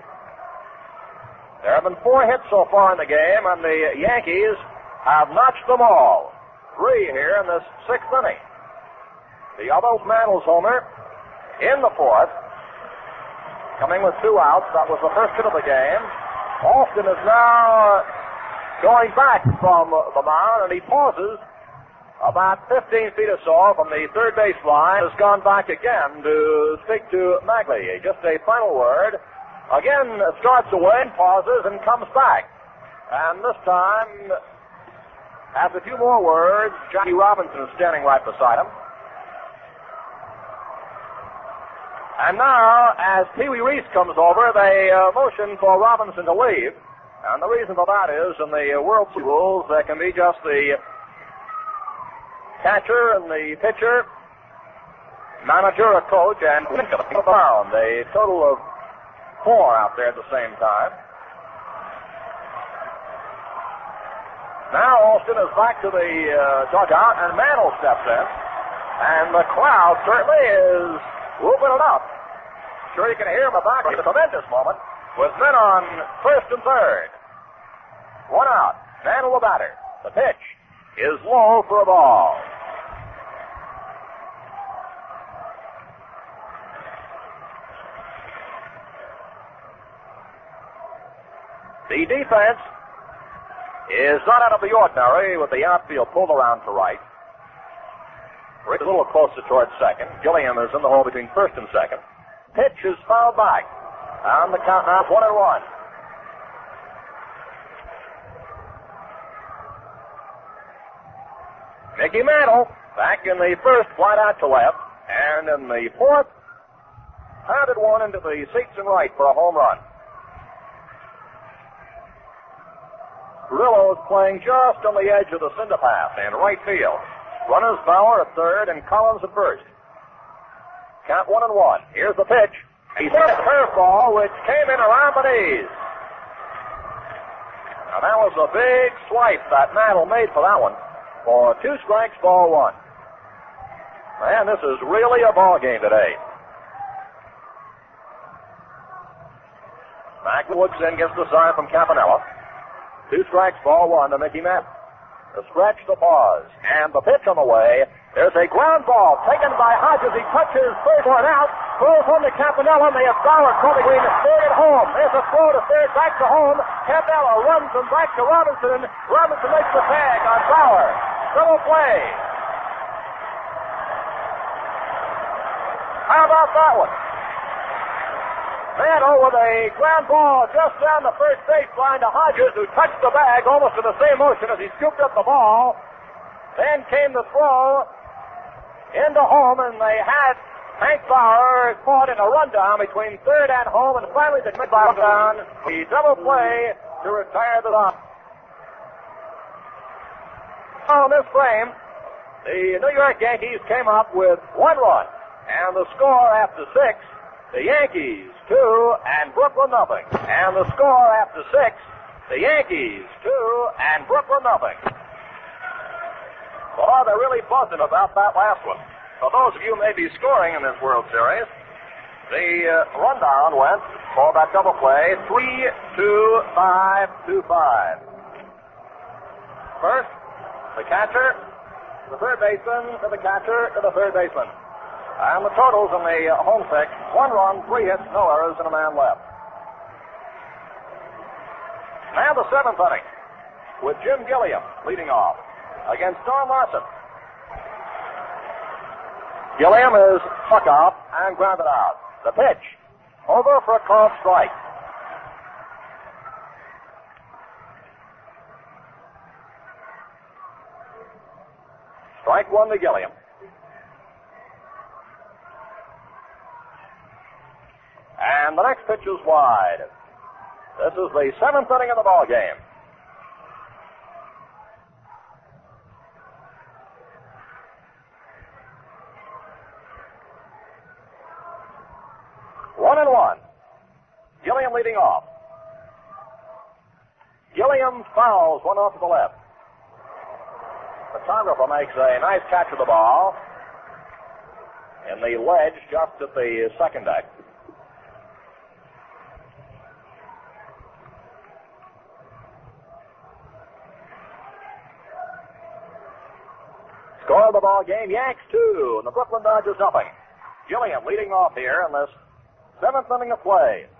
There have been four hits so far in the game, and the Yankees have notched them all. Three here in this sixth inning. The other Mantles homer in the fourth. coming with two outs. That was the first hit of the game. Alston is now going back from the mound, and he pauses about 15 feet or so from the third base line. Has gone back again to speak to Maglie. Just a final word. Again, starts away and pauses and comes back. And this time, after a few more words, Johnny Robinson is standing right beside him. And now, as Pee Wee Reese comes over, they uh, motion for Robinson to leave. And the reason for that is, in the World Series rules, there can be just the catcher and the pitcher, manager, a coach, and around. A total of four out there at the same time. Now Alston is back to the uh, dugout, and Mantle steps in. And the crowd certainly is whooping it up. Sure you can hear him back. It's a tremendous moment with men on first and third. One out. Mantle the batter. The pitch is low for a ball. The defense is not out of the ordinary with the outfield pulled around to right. Rick a little closer towards second. Gilliam is in the hole between first and second. Pitch is fouled back. On the count now, one and one. Mickey Mantle back in the first, flat out to left, and in the fourth, pounded one into the seats and right for a home run. Furillo is playing just on the edge of the cinder path in right field. Runners Bauer at third and Collins at first. Count one and one. Here's the pitch. He hit a curveball which came in around the knees. Now that was a big swipe that Mantle made for that one. For two strikes, ball one. Man, this is really a ball game today. Mack looks gets the sign from Campanella. Two strikes, ball one to Mickey Mantle. The stretch, the pause, and the pitch on the way. There's a ground ball taken by Hodges. He touches first one out, throws home to Campanella, and they have Bauer caught between third and home. There's a throw to third, back to home. Campanella runs him back to Robinson. Robinson makes the tag on Bauer. Double play. How about that one? Mantle with a ground ball just down the first baseline to Hodges, who touched the bag almost in the same motion as he scooped up the ball. Then came the throw into home, and they had Hank Bauer caught in a rundown between third and home, and finally the ball down. The double play to retire the run. On this frame, the New York Yankees came up with one run, and the score after six the Yankees two and Brooklyn nothing. And the score after six, the Yankees two and Brooklyn nothing. Boy, they're really buzzing about that last one. For those of you who may be scoring in this World Series, the uh, rundown went for that double play three, two, five, two, five. First, the catcher, the third baseman, to the catcher, to the third baseman. And the totals in the uh, home six one run, three hits, no errors, and a man left. Now the seventh inning with Jim Gilliam leading off against Don Larsen. Gilliam is struck off and grounded out. The pitch over for a called strike. Strike one to Gilliam. And the next pitch is wide. This is the seventh inning of the ball game. One and one. Gilliam leading off. Gilliam fouls one off to the left. Photographer makes a nice catch of the ball in the ledge just at the second deck. Score of the ball game, Yanks two, and the Brooklyn Dodgers nothing. Gilliam leading off here in this seventh inning of play.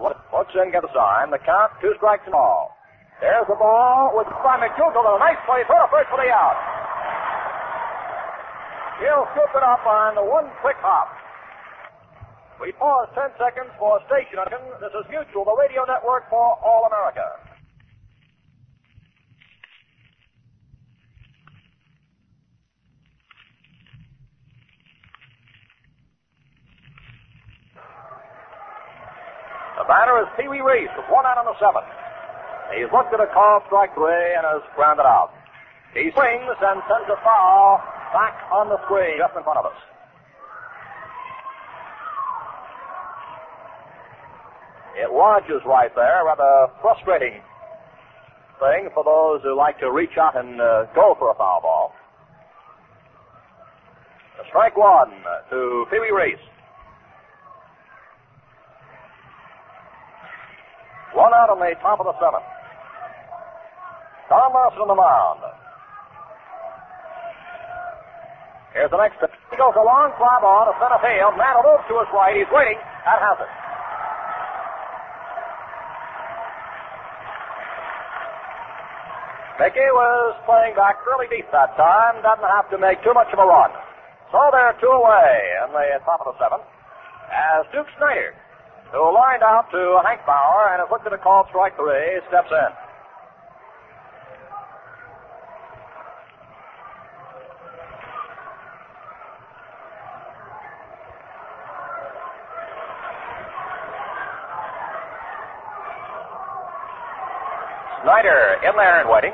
Looks in, get a sign. The count, two strikes and all. There's the ball with by McDougald. A nice play throw first for the out. He'll scoop it up on the one quick hop. We pause 10 seconds for station. This is Mutual, the radio network for all America. Batter is Pee Wee Reese with one out on the seventh. He's looked at a call, strike three, and has grounded out. He swings and sends a foul back on the screen just in front of us. It lodges right there, rather frustrating thing for those who like to reach out and uh, go for a foul ball. A strike one to Pee Wee Reese. One out on the top of the seventh. Don Larsen on the mound. Here's the next. He goes a long fly ball to center field. Man moves to his right. He's waiting. That has it. Mickey was playing back fairly deep that time. Doesn't have to make too much of a run. So they're two away in the top of the seventh. As Duke Snider, who lined out to Hank Bauer and has looked at a call strike three, steps in. Snider in there and waiting.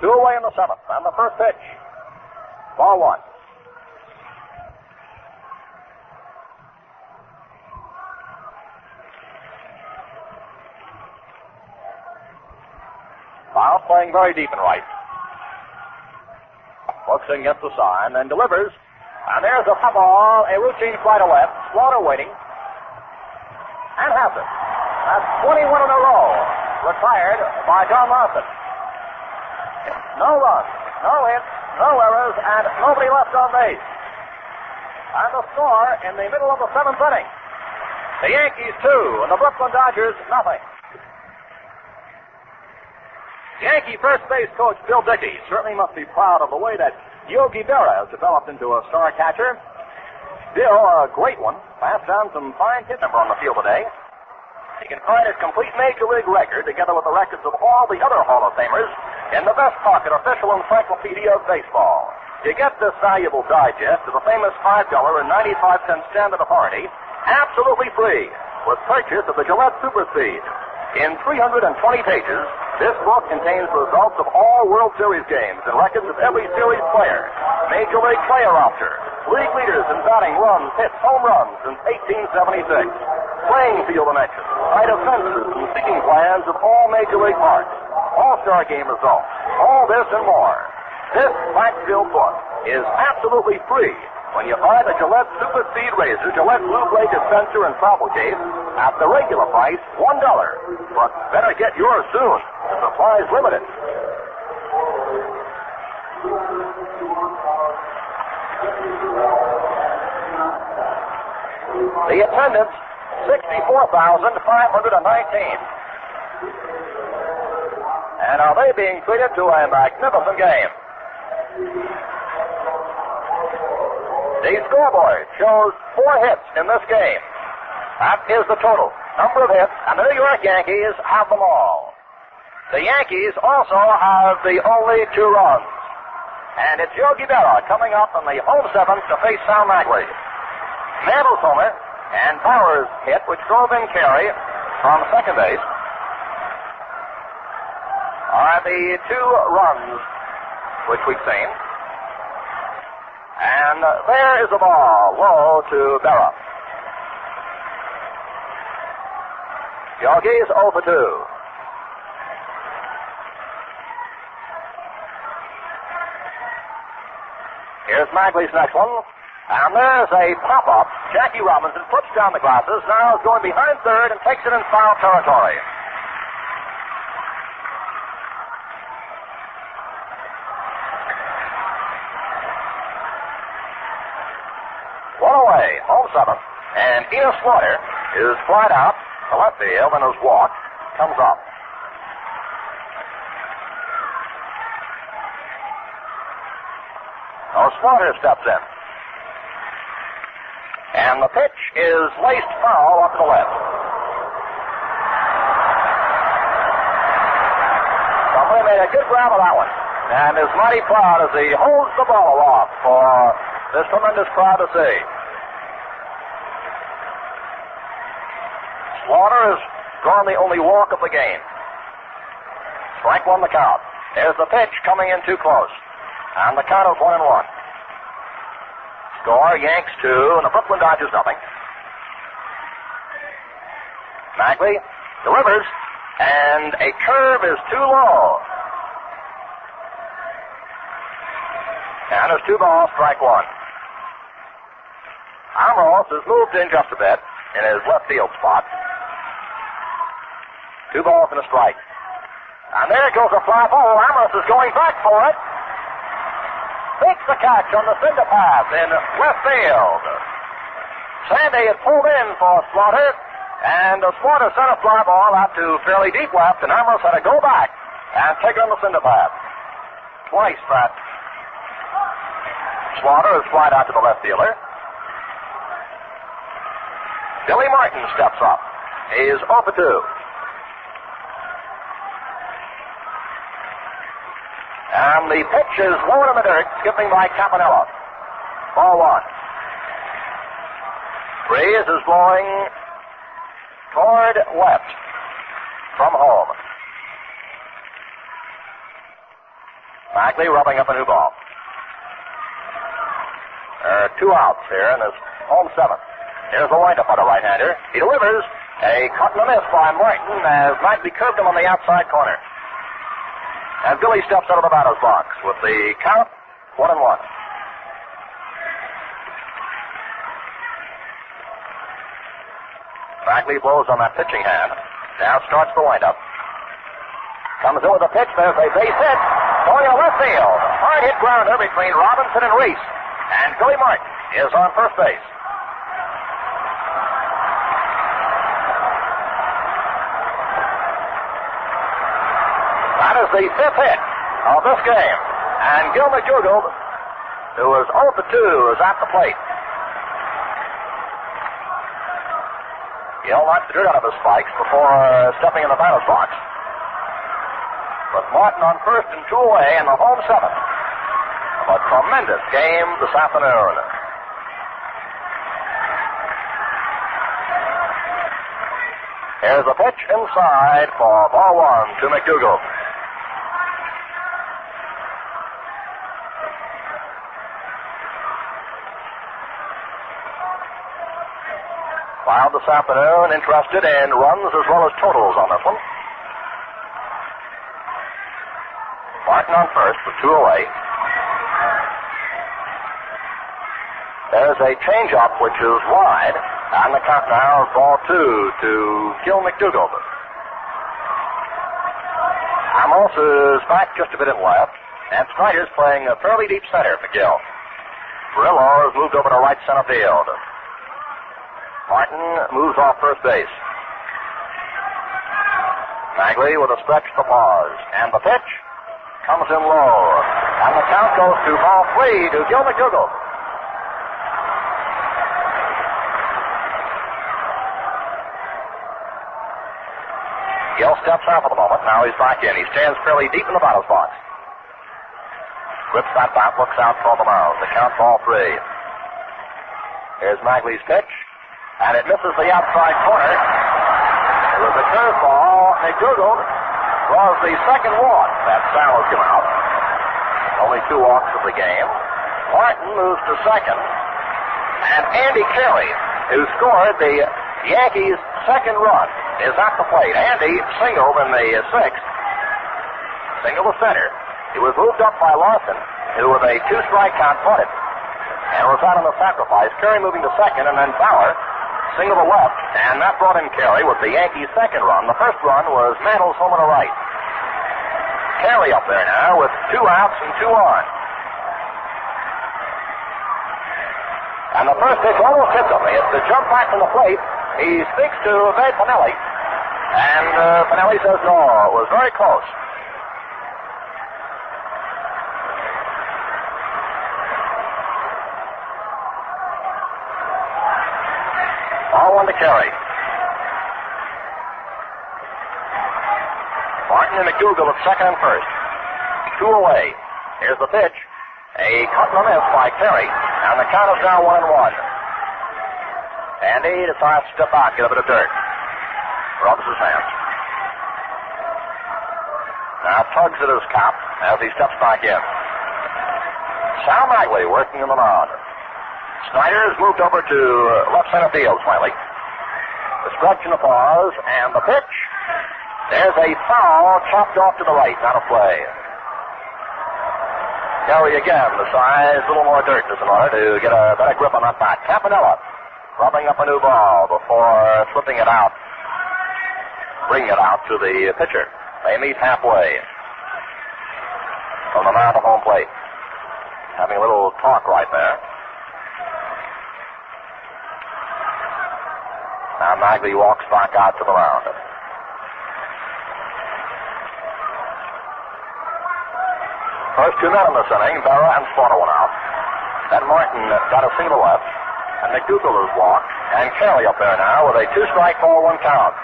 Two away in the seventh. on the first pitch. Ball one. Miles playing very deep and right. In, gets the sign, and delivers. And there's a foul ball, a routine fly to left. Slaughter waiting. And has it. That's 21 in a row. Retired by Don Larsen. No runs, no hits, no errors, and nobody left on base. And the score in the middle of the seventh inning. The Yankees two, and the Brooklyn Dodgers nothing. Yankee first base coach Bill Dickey certainly must be proud of the way that Yogi Berra has developed into a star catcher. Bill, a great one, passed down some fine hit number on the field today. He can find his complete major league record together with the records of all the other Hall of Famers in the Best Pocket official encyclopedia of baseball. You get this valuable digest of the famous $5.95 standard authority absolutely free with purchase of the Gillette Super Speed. In 320 pages, this book contains the results of all World Series games and records of every series player, Major League player roster, league leaders in batting, runs, hits, home runs since 1876, playing field dimensions, height of fences, and seating plans of all Major League parks, All-Star game results, all this and more. This fact-filled book is absolutely free when you buy the Gillette Super Speed Razor, Gillette Blue Blade dispenser, and travel case at the regular price, $1. But better get yours soon. The supply's limited. The attendance, 64,519. And are they being treated to a magnificent game? The scoreboard shows four hits in this game. That is the total number of hits, and the New York Yankees have them all. The Yankees also have the only two runs. And it's Yogi Berra coming up in the home seventh to face Sal Maglie. Mantle's homer and Bauer's hit, which drove in Carey from second base, are the two runs which we've seen. And there is a ball, low to Berra. Yogi's 0 for 2. Here's Maglie's next one. And there's a pop-up. Jackie Robinson puts down the glasses, now is going behind third and takes it in foul territory. One away, home seventh. And Enos Slaughter is flied out to left field and his walk comes up. Slaughter steps in. And the pitch is laced foul up to the left. Somebody made a good grab of that one. And is mighty proud as he holds the ball aloft for this tremendous crowd to see. Slaughter has drawn the only walk of the game. Strike one the count. There's the pitch coming in too close. And the count is one and one. Score, Yanks two, and the Brooklyn Dodgers nothing. Maglie delivers, and a curve is too low. And there's two balls, strike one. Amoros has moved in just a bit in his left field spot. Two balls and a strike. And there goes a fly ball. Amoros is going back for it. Makes the catch on the cinder path in left field. Sandy is pulled in for Slaughter, and Slaughter sent a fly ball out to fairly deep left, and Amoros had to go back and take on the cinder path. Twice that Slaughter is flied out to the left fielder. Billy Martin steps up. Is 0 for 2. And the pitch is low in the dirt, skipping by Campanella. Ball one. Breeze is blowing toward left from home. Maglie rubbing up a new ball. There are two outs here in this home seventh. Here's the windup on the right-hander. He delivers. A cut and a miss by Martin as Maglie curved him on the outside corner. And Billy steps out of the batter's box with the count one and one. Maglie blows on that pitching hand. Now starts the windup. Comes in with a pitch. There's a base hit. Going to left field. Hard hit grounder between Robinson and Reese. And Billy Martin is on first base. That is the fifth hit of this game. And Gil McDougald, who was 0 for 2, is at the plate. Gil knocks the dirt out of his spikes before uh, stepping in the batter's box. But Martin on first and two away in the home seventh. A tremendous game this afternoon. Here's a pitch inside for ball one to McDougald. This afternoon, interested in runs as well as totals on this one. Martin on first with two away. There's a changeup which is wide, and the count now is ball two to Gil McDougald. Amos is back just a bit in left, and Snider's playing a fairly deep center for Gil. Furillo has moved over to right center field. Martin moves off first base. Maglie with a stretch to pause, and the pitch comes in low, and the count goes to ball three to Gil McDougald. Gil steps out for the moment. Now he's back in. He stands fairly deep in the batter's box. Grips that bat, looks out for the mound. The count ball three. Here's Maglie's pitch, and it misses the outside corner. It was a curveball. McDougald draws the second walk. That foul come out. Only two walks of the game. Martin moves to second, and Andy Carey, who scored the Yankees' second run, is at the plate. Andy singled in the sixth. Single to center. He was moved up by Larsen, who with a two-strike count it. And was out on the sacrifice. Carey moving to second, and then Bauer single to left. And that brought in Carey with the Yankees' second run. The first run was Mantle's home the right. Carey up there now with two outs and two on. And the first pitch almost hits him. It's the jump back from the plate. He speaks to Pinelli. And uh, Pinelli says no. It was very close. One to carry. Martin and McDougald at second and first. Two away. Here's the pitch. A cut and a miss by Terry. and the count is now one and one. Andy decides to step back, get a bit of dirt. Rubs his hands. Now tugs at his cap as he steps back in. Sal Maglie working in the mound. Snider has moved over to left center field slightly. The stretch and the pause, and the pitch. There's a foul chopped off to the right, not a play. Carey again the size, a little more dirt in order to get a better grip on that bat. Campanella rubbing up a new ball before slipping it out, bringing it out to the pitcher. They meet halfway from the mound to home plate. Having a little talk right there. Now Maglie walks back out to the mound. First this inning, Berra and went out. Then Martin got a single left, and McDougald has walked, and Kelly up there now with a two-strike ball, one count.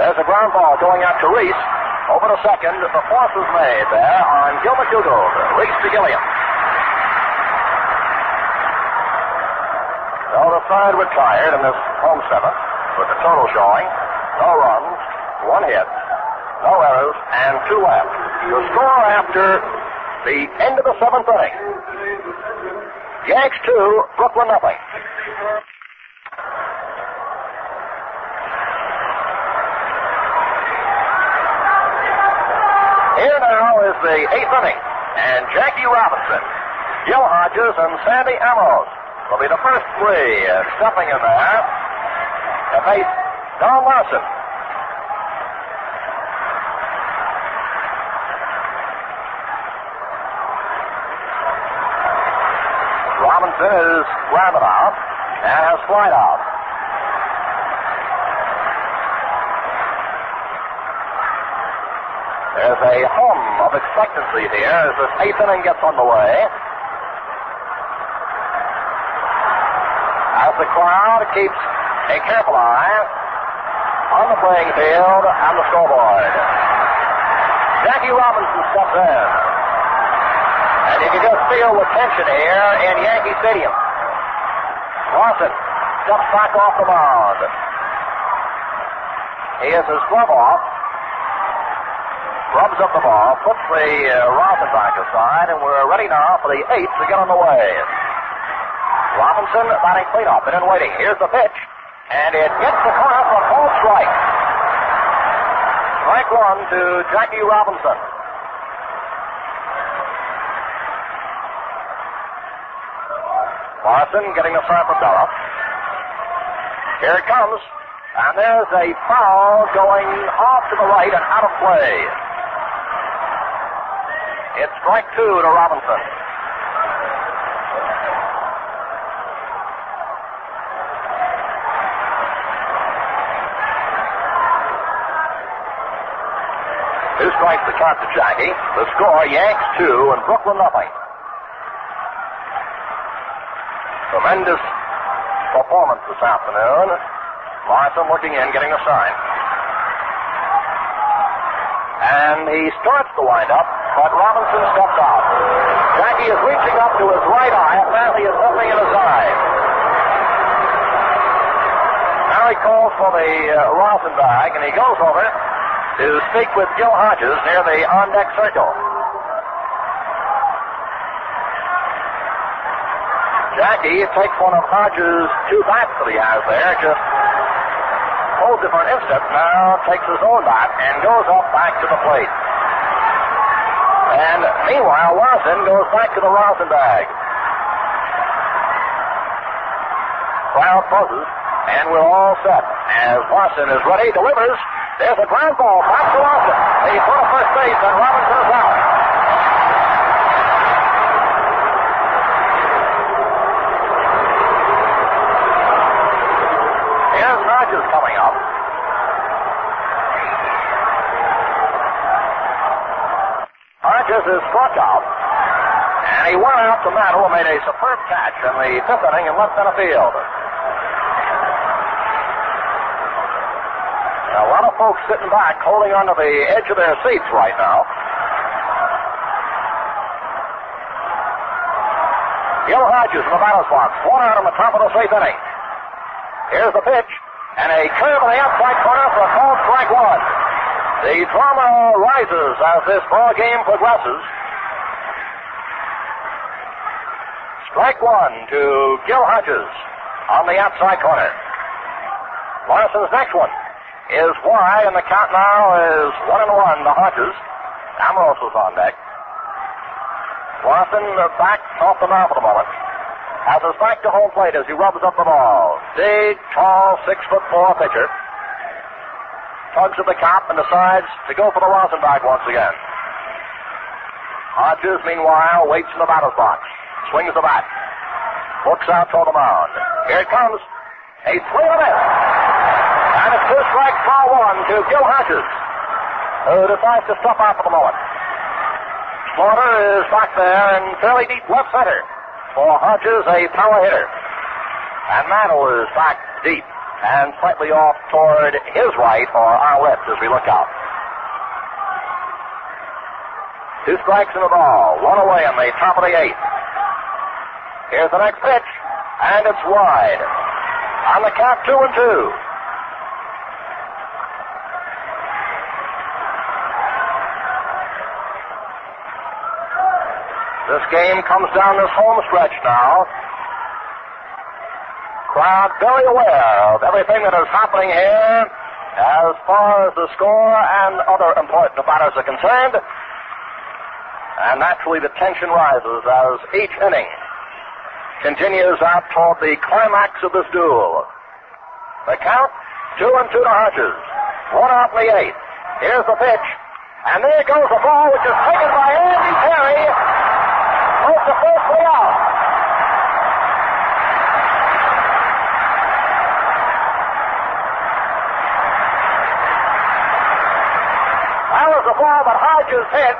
There's a ground ball going out to Reese. Over to second. The force is made there on Gil McDougald. Reese to Gilliam. Third retired in this home seventh, with the total showing no runs, one hit, no errors, and two left. The score after the end of the seventh inning. Yanks two, Brooklyn nothing. Here now is the eighth inning, and Jackie Robinson, Gil Hodges, and Sandy Amoros will be the first three uh, stepping in there to face Don Larsen. Robinson is grounded out and has flied out. There's a hum of expectancy here as this eighth inning gets underway. As the crowd keeps a careful eye on the playing field and the scoreboard. Jackie Robinson steps in. And you can just feel the tension here in Yankee Stadium. Larsen steps back off the mound. He has his glove off, rubs up the ball, puts the uh, rosin back aside, and we're ready now for the eighth to get on the way. Robinson batting cleanup and in waiting. Here's the pitch, and it gets the corner for a full strike. Strike one to Jackie Robinson. Larsen getting the start for Berra. Here it comes. And there's a foul going off to the right and out of play. It's strike two to Robinson. To count to Jackie. The score, Yanks two and Brooklyn nothing. Tremendous performance this afternoon. Larsen looking in, getting a sign. And he starts the windup, but Robinson steps out. Jackie is reaching up to his right eye. Apparently, has something in his eye. Now he calls for the uh, bag, and he goes over to speak with Gil Hodges near the on-deck circle. Jackie takes one of Hodges' two bats that he has there, just holds it for an instant, now takes his own bat and goes up back to the plate. And meanwhile, Larsen goes back to the Lawson bag. Crowd buzzes, and we're all set. As Larsen is ready, delivers. There's a ground ball. Pop to Austin. He put a first base, and Robinson is out. Here's Hodges coming up. Hodges is struck out. And he went out to Matt who made a superb catch in the fifth inning and left center field. Lot of folks sitting back, holding onto the edge of their seats right now. Gil Hodges in the batter's box. One out on the top of the eighth inning. Here's the pitch. And a curve in the outside corner for a call strike one. The drama rises as this ball game progresses. Strike one to Gil Hodges on the outside corner. Larsen's next one is wide, and the count now is one and one to Hodges. Amoros's on deck. Larsen back off the mound for the moment. Has his back to home plate as he rubs up the ball. Big, tall, six foot four pitcher. Tugs at the cap and decides to go for the rosin bag once again. Hodges, meanwhile, waits in the batter's box. Swings the bat. Looks out toward the mound. Here it comes. A and a miss. And it's two strikes, one to Gil Hodges, who decides to stop out for the moment. Slaughter is back there in fairly deep left center. For Hodges, a power hitter. And Mantle is back deep and slightly off toward his right or our left as we look out. Two strikes in the ball, one away in the top of the eighth. Here's the next pitch, and it's wide. On the count, two and two. This game comes down this home stretch now. Crowd very aware of everything that is happening here as far as the score and other important matters are concerned. And naturally, the tension rises as each inning continues out toward the climax of this duel. The count, two and two to Hodges. One out in the eighth. Here's the pitch. And there goes the ball, which is taken by Perry. To first way out. That was the ball that Hodges hit.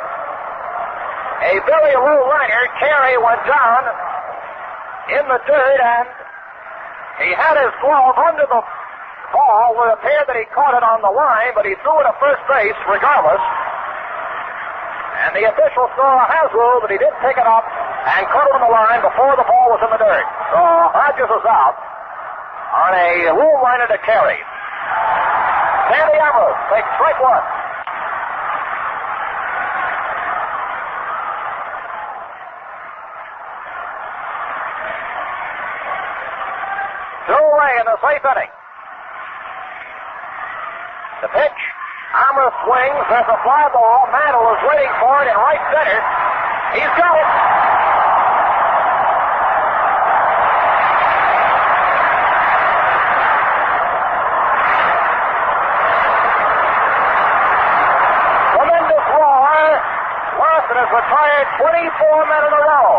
A very low liner, Carey went down in the dirt, and he had his glove under the ball. It appeared that he caught it on the line, but he threw it at first base regardless. And the official saw has ruled that he did pick it up and caught it on the line before the ball was in the dirt. So Hodges is out on a low liner to Carey. Sandy Amoros takes strike one. Two away in the eighth inning. The pitch. Amoros swings. There's a fly ball. Mantle is waiting for it in right center. He's got it. Tremendous roar. Larsen retired 24 men in a row.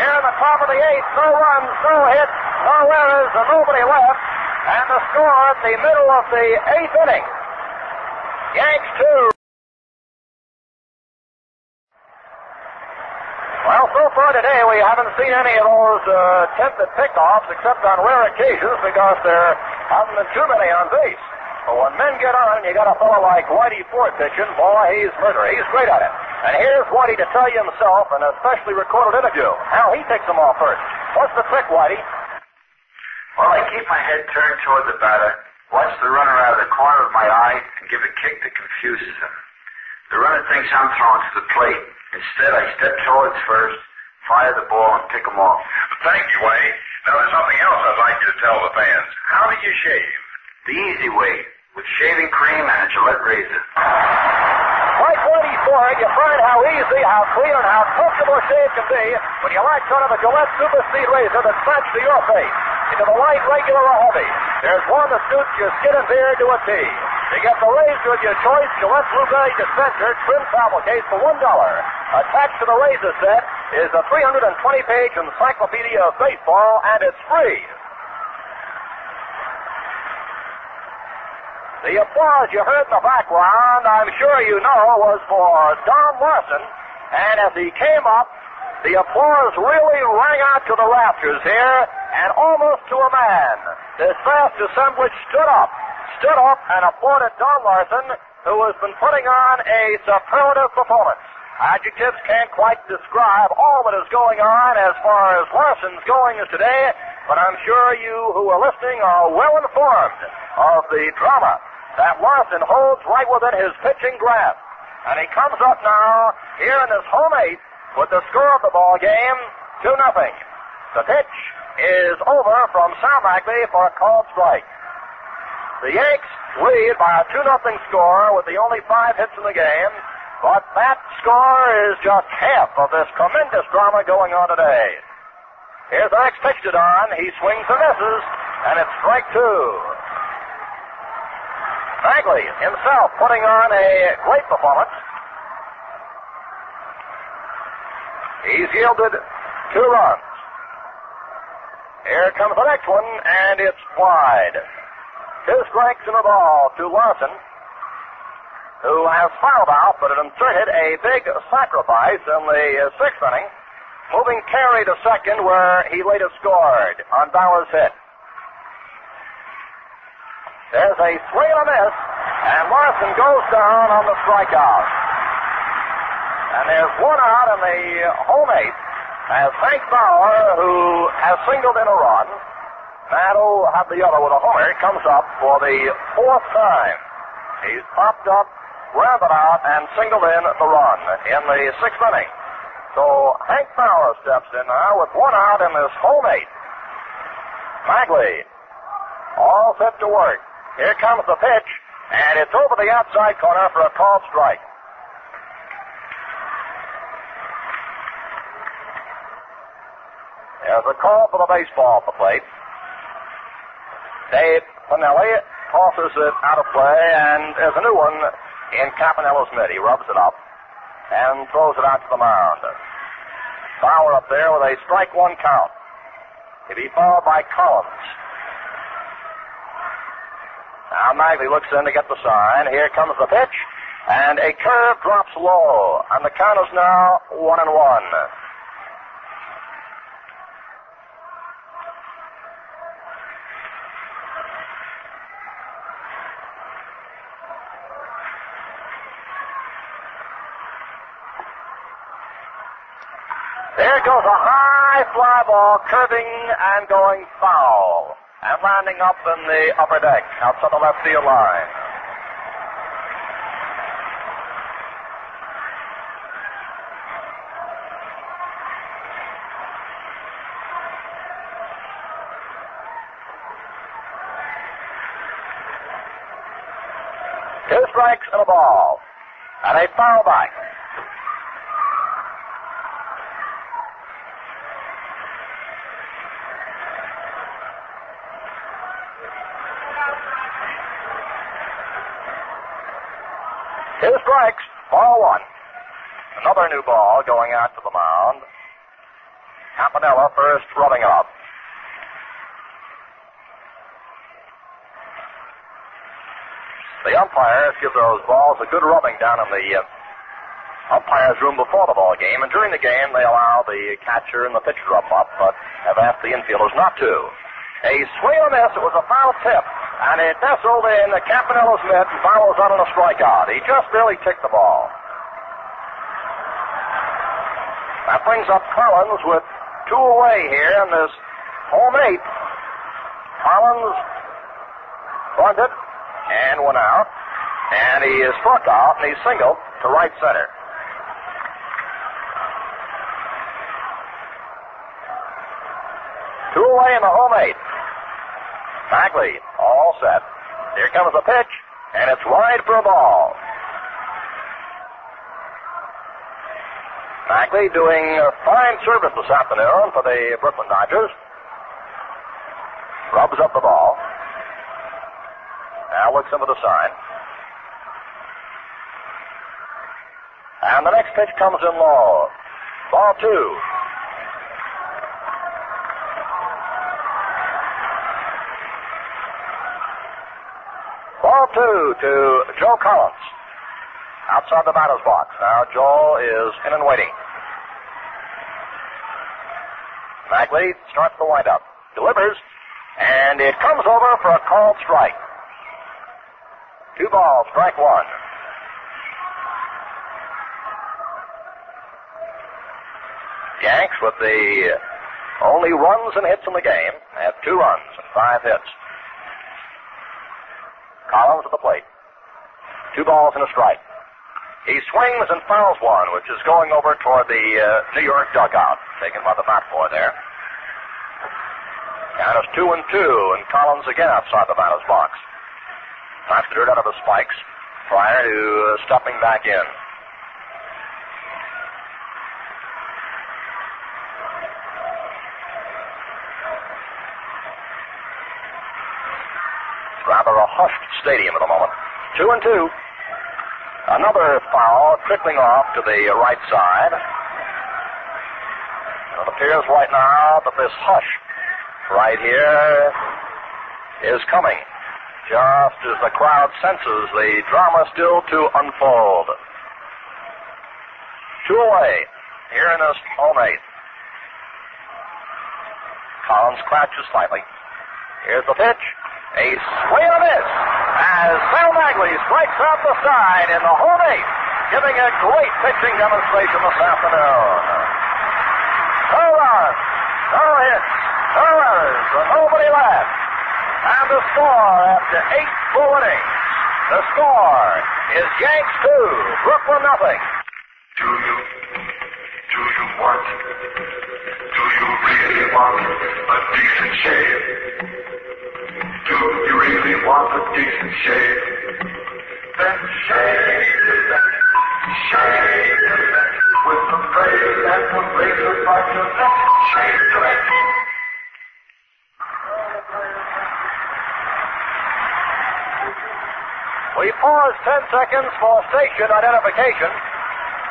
Here in the top of the eighth, no runs, no hits, no errors, and nobody left. And the score at the middle of the eighth inning. Yanks two. Well, so far today we haven't seen any of those uh, attempted pickoffs except on rare occasions because there haven't been too many on base. But when men get on, you got a fellow like Whitey Ford pitching, boy, he's murder. He's great at it. And here's Whitey to tell you himself in a specially recorded interview how he takes them off first. What's the trick, Whitey? Well, I keep my head turned toward the batter, watch the runner out of the corner of my eye, and give a kick that confuses him. The runner thinks I'm throwing to the plate. Instead, I step towards first, fire the ball, and pick him off. Thank you, Wayne. Now, there's something else I'd like you to tell the fans. How do you shave? The easy way, with shaving cream and a Gillette razor. Like Whitey Ford, you find how easy, how clear, and how comfortable a shave can be when you latch onto the Gillette Super Speed Razor that's matched to your face. Into the light, regular, or heavy. There's one that suits your skin and beard to a T. To get the razor of your choice, Gillette Blueberry Dispenser trim travel case for $1. Attached to the razor set is a 320-page encyclopedia of baseball, and it's free. The applause you heard in the background, I'm sure you know, was for Don Larsen And as he came up, the applause really rang out to the rafters here, and almost to a man. This vast assemblage stood up, stood up and applauded Don Larsen, who has been putting on a superlative performance. Adjectives can't quite describe all that is going on as far as Larsen's going is today, but I'm sure you who are listening are well informed of the drama that Larsen holds right within his pitching grasp. And he comes up now here in this home eighth with the score of the ball game, 2 nothing. The pitch is over from Sal Maglie for a called strike. The Yanks lead by a 2 nothing score with the only five hits in the game, but that score is just half of this tremendous drama going on today. Here's to Don. He swings and misses, and it's strike two. Maglie himself putting on a great performance. He's yielded two runs. Here comes the next one, and it's wide. Two strikes and a ball to Larsen, who has fouled out, but it inserted a big sacrifice in the sixth inning, moving Carey to second, where he later scored on Bauer's hit. There's a swing and a miss, and Morrison goes down on the strikeout. And there's one out in the home eighth as Hank Bauer, who has singled in a run, Matt will have the other with a homer, comes up for the fourth time. He's popped up, grounded out, and singled in the run in the sixth inning. So Hank Bauer steps in now with one out in this home eighth. Maglie, all set to work. Here comes the pitch, and it's over the outside corner for a called strike. There's a call for the baseball at the plate. Babe Pinelli tosses it out of play, and there's a new one in Campanella's mitt. He rubs it up and throws it out to the mound. Bauer up there with a strike one count. He'll be followed by Collins. Now Maglie looks in to get the sign. Here comes the pitch, and a curve drops low, and the count is now one and one. There goes a high fly ball curving and going foul and landing up in the upper deck outside the left field line. Two strikes and a ball. And a foul back. Two strikes, ball one. Another new ball going out to the mound. Campanella first rubbing up. The umpires give those balls a good rubbing down in the uh, umpires' room before the ball game, and during the game they allow the catcher and the pitcher to rub up, but have asked the infielders not to. A swing on this, it was a foul tip, and it nestled in Campanella's mitt and follows out on a strikeout. He just barely kicked the ball. That brings up Collins with two away here in this home eight. Collins bunted and went out, and he is struck out, and he's single to right center. Two away in the home eight. Maglie, all set. Here comes the pitch, and it's wide for a ball. Maglie doing fine service this afternoon for the Brooklyn Dodgers. Rubs up the ball. Now looks into the sign. And the next pitch comes in low. Ball two. Ball two to Joe Collins. Outside the batter's box. Now Joel is in and waiting. Maglie starts the windup, delivers, and it comes over for a called strike. Two balls, strike one. Yanks with the only runs and hits in the game have two runs and five hits. Collins at the plate. Two balls and a strike. He swings and fouls one, which is going over toward the uh, New York dugout, taken by the bat boy there. Count is two and two, and Collins again outside the batter's box. Knocks the dirt out of the spikes prior to uh, stepping back in. It's rather a hushed stadium at the moment. Two and two. Another foul trickling off to the right side. It appears right now that this hush right here is coming. Just as the crowd senses the drama still to unfold. Two away. Here in this home eighth. Collins crouches slightly. Here's the pitch. A swing and a miss as Sal Maglie strikes out the side in the home eighth, giving a great pitching demonstration this afternoon. No runs, no hits, no errors, and nobody left. And the score after eight full innings. The score is Yanks two, Brooklyn nothing. Do you, do you want, do you really want a decent shave? Do you really want a decent shave? Then shave it, shave it, with the blade and the razor by your neck, shave it. We pause 10 seconds for station identification.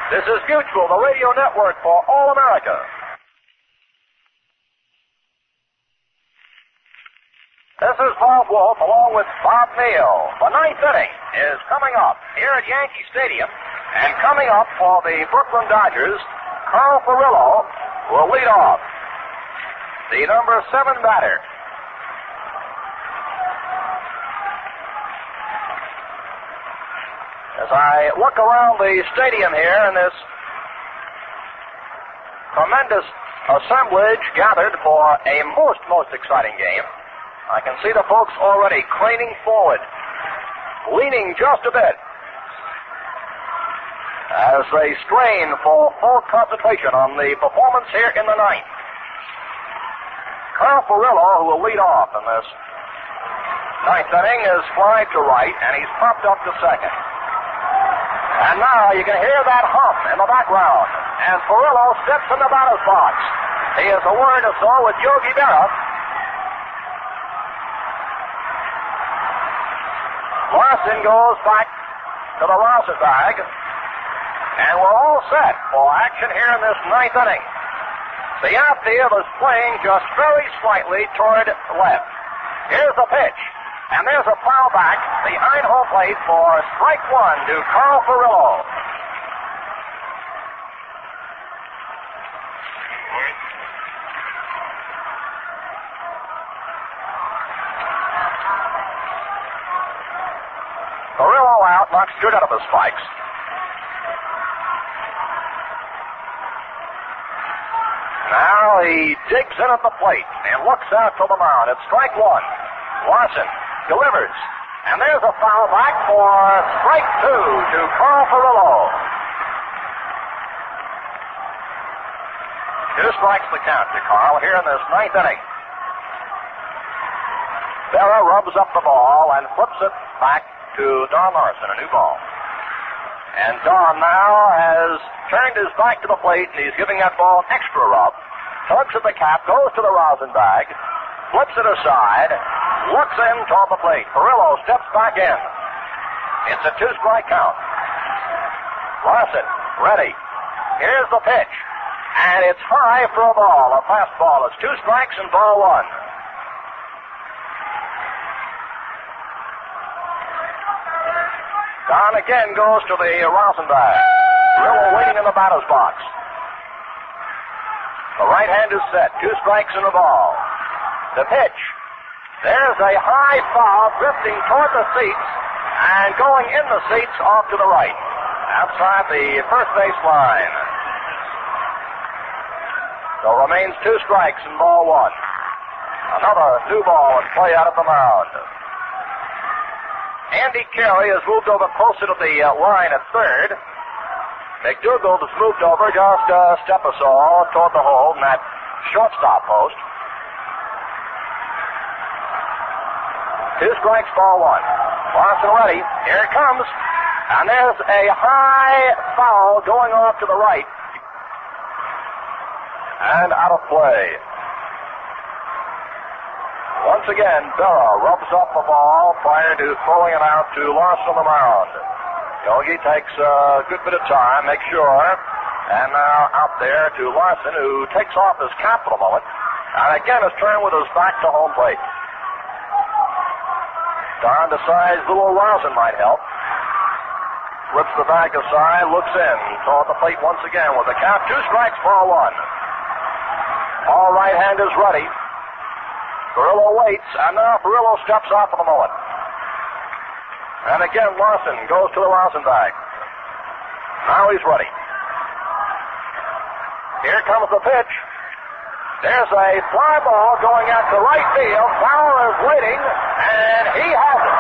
This is Mutual, the radio network for all America. This is Bob Wolff along with Bob Neal. The ninth inning is coming up here at Yankee Stadium. And coming up for the Brooklyn Dodgers, Carl Furillo will lead off. The number seven batter. As I look around the stadium here in this tremendous assemblage gathered for a most, most exciting game, I can see the folks already craning forward, leaning just a bit as they strain for full concentration on the performance here in the ninth. Carl Furillo, who will lead off in this ninth inning, is fly to right, and he's popped up to second. And now you can hear that hum in the background as Furillo steps in the batter's box. He is a word or so with Yogi Berra. Larsen goes back to the rosin bag. And we're all set for action here in this ninth inning. The outfield is playing just very slightly toward left. Here's the pitch. And there's a foul back behind home plate for strike one to Carl Furillo. Knocks out of his spikes. Now he digs in at the plate and looks out to the mound. It's strike one. Larsen delivers. And there's a foul back for strike two to Carl Furillo. Two strikes the count to Carl here in this ninth inning. Berra rubs up the ball and flips it back to Don Larsen, a new ball. And Don now has turned his back to the plate and he's giving that ball an extra rub. Tugs at the cap, goes to the rosin bag, flips it aside, looks in toward the plate. Furillo steps back in. It's a two strike count. Larsen, ready. Here's the pitch. And it's high for a ball, a fastball. It's two strikes and ball one. Don again goes to the rosin bag. Rillo waiting in the batter's box. The right hand is set. Two strikes in the ball. The pitch. There's a high foul drifting toward the seats and going in the seats off to the right. Outside the first base line. So remains two strikes in ball one. Another new ball and play out of the mound. Andy Carey has moved over closer to the uh, line at third. McDougald has moved over just a step or so toward the hole in that shortstop post. Two strikes, ball one. Larsen ready. Here it comes. And there's a high foul going off to the right. And out of play. Once again, Berra rubs up the ball prior to throwing it out to Larsen on the mound. Yogi takes a good bit of time, makes sure, and now out there to Larsen, who takes off his cap for a moment, and again is turned with his back to home plate. Don decides little rosin might help. Flips the back aside, looks in toward the plate once again with the count. Two strikes, ball one. All right hand is ready. Furillo waits, and now Furillo steps off for the moment. And again, Larsen goes to the rosin bag. Now he's ready. Here comes the pitch. There's a fly ball going out to right field. Bauer is waiting, and he has it.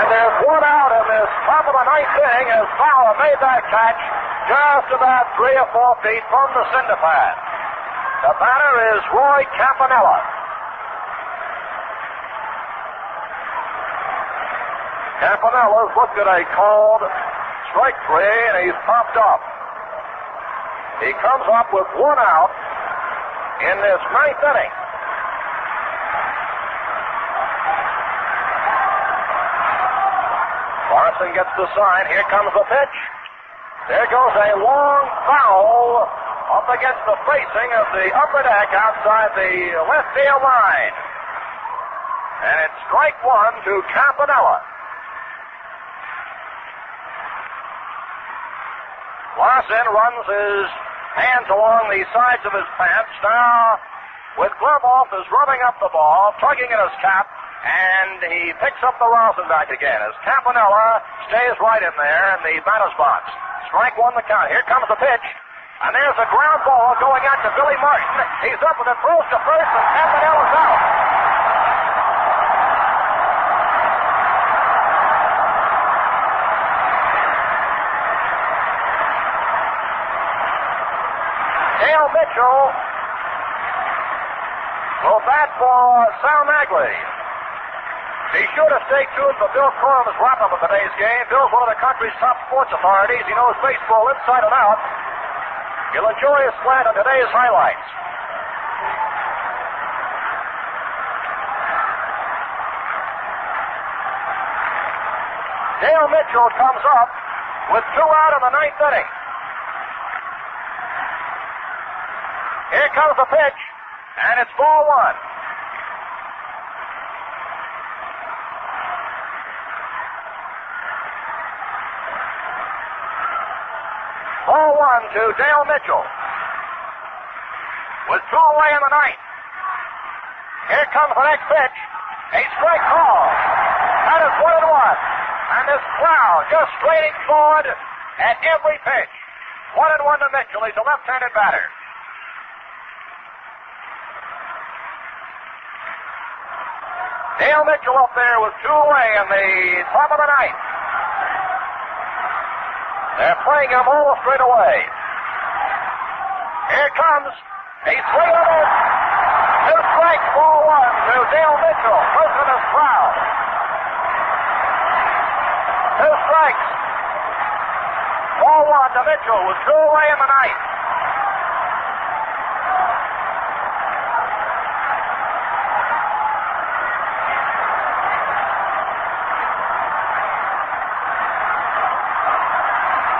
And there's one out in this top of the ninth inning as Bauer made that catch just about three or four feet from the cinder pad. The batter is Roy Campanella. Campanella's looked at a called strike three and he's popped up. He comes up with one out in this ninth inning. Larsen gets the sign. Here comes the pitch. There goes a long foul up against the facing of the upper deck outside the left field line. And it's strike one to Campanella. Larsen runs his hands along the sides of his pants. Now, with glove off, is rubbing up the ball, tugging at his cap, and he picks up the rosin bag again as Campanella stays right in there in the batter's box. Strike one the count. Here comes the pitch. And there's a ground ball going out to Billy Martin. He's up with it, throws to first, and Campanella's out. Dale Mitchell will bat for Sal Maglie. Be sure to stay tuned for Bill Corum's wrap-up of today's game. Bill's one of the country's top sports authorities. He knows baseball inside and out. You'll enjoy his slant on today's highlights. Dale Mitchell comes up with two out in the ninth inning. Here comes the pitch, and it's ball one. To Dale Mitchell. With two away in the ninth. Here comes the next pitch. A strike call. That is one and one. And this crowd just straining forward at every pitch. One and one to Mitchell. He's a left-handed batter. Dale Mitchell up there with two away in the top of the ninth. They're playing him all straight away. Here comes. He's swinging it. Two strikes, ball one to Dale Mitchell. In his crowd. Two strikes. Ball one to Mitchell with two away in the ninth.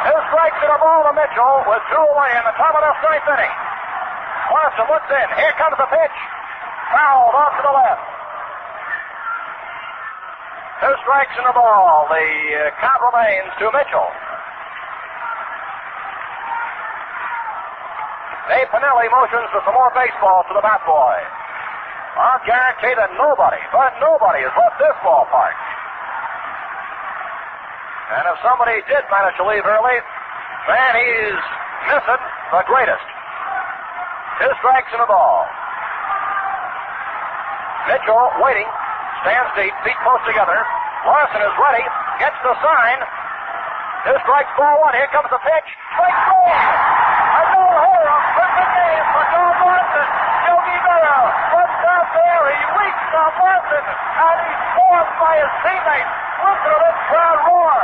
Two strikes and a ball to Mitchell with two away in the top of the ninth inning. Larsen looks in. Here comes the pitch. fouled off to the left. Two strikes in the ball. The uh, count remains to Mitchell. Babe Pinelli motions for some more baseball to the bat boy. I'll guarantee that nobody, but nobody has left this ballpark. And if somebody did manage to leave early, man, he's missing the greatest. Two strikes in the ball. Mitchell waiting, stands deep, feet close together. Larsen is ready, gets the sign. Two strikes, ball one. Here comes the pitch. Strike four. A no-hitter, a perfect game for Don Larsen. Yogi Berra runs out there. He reaches on Larsen, and he's forced by his teammates. Listen to this crowd roar.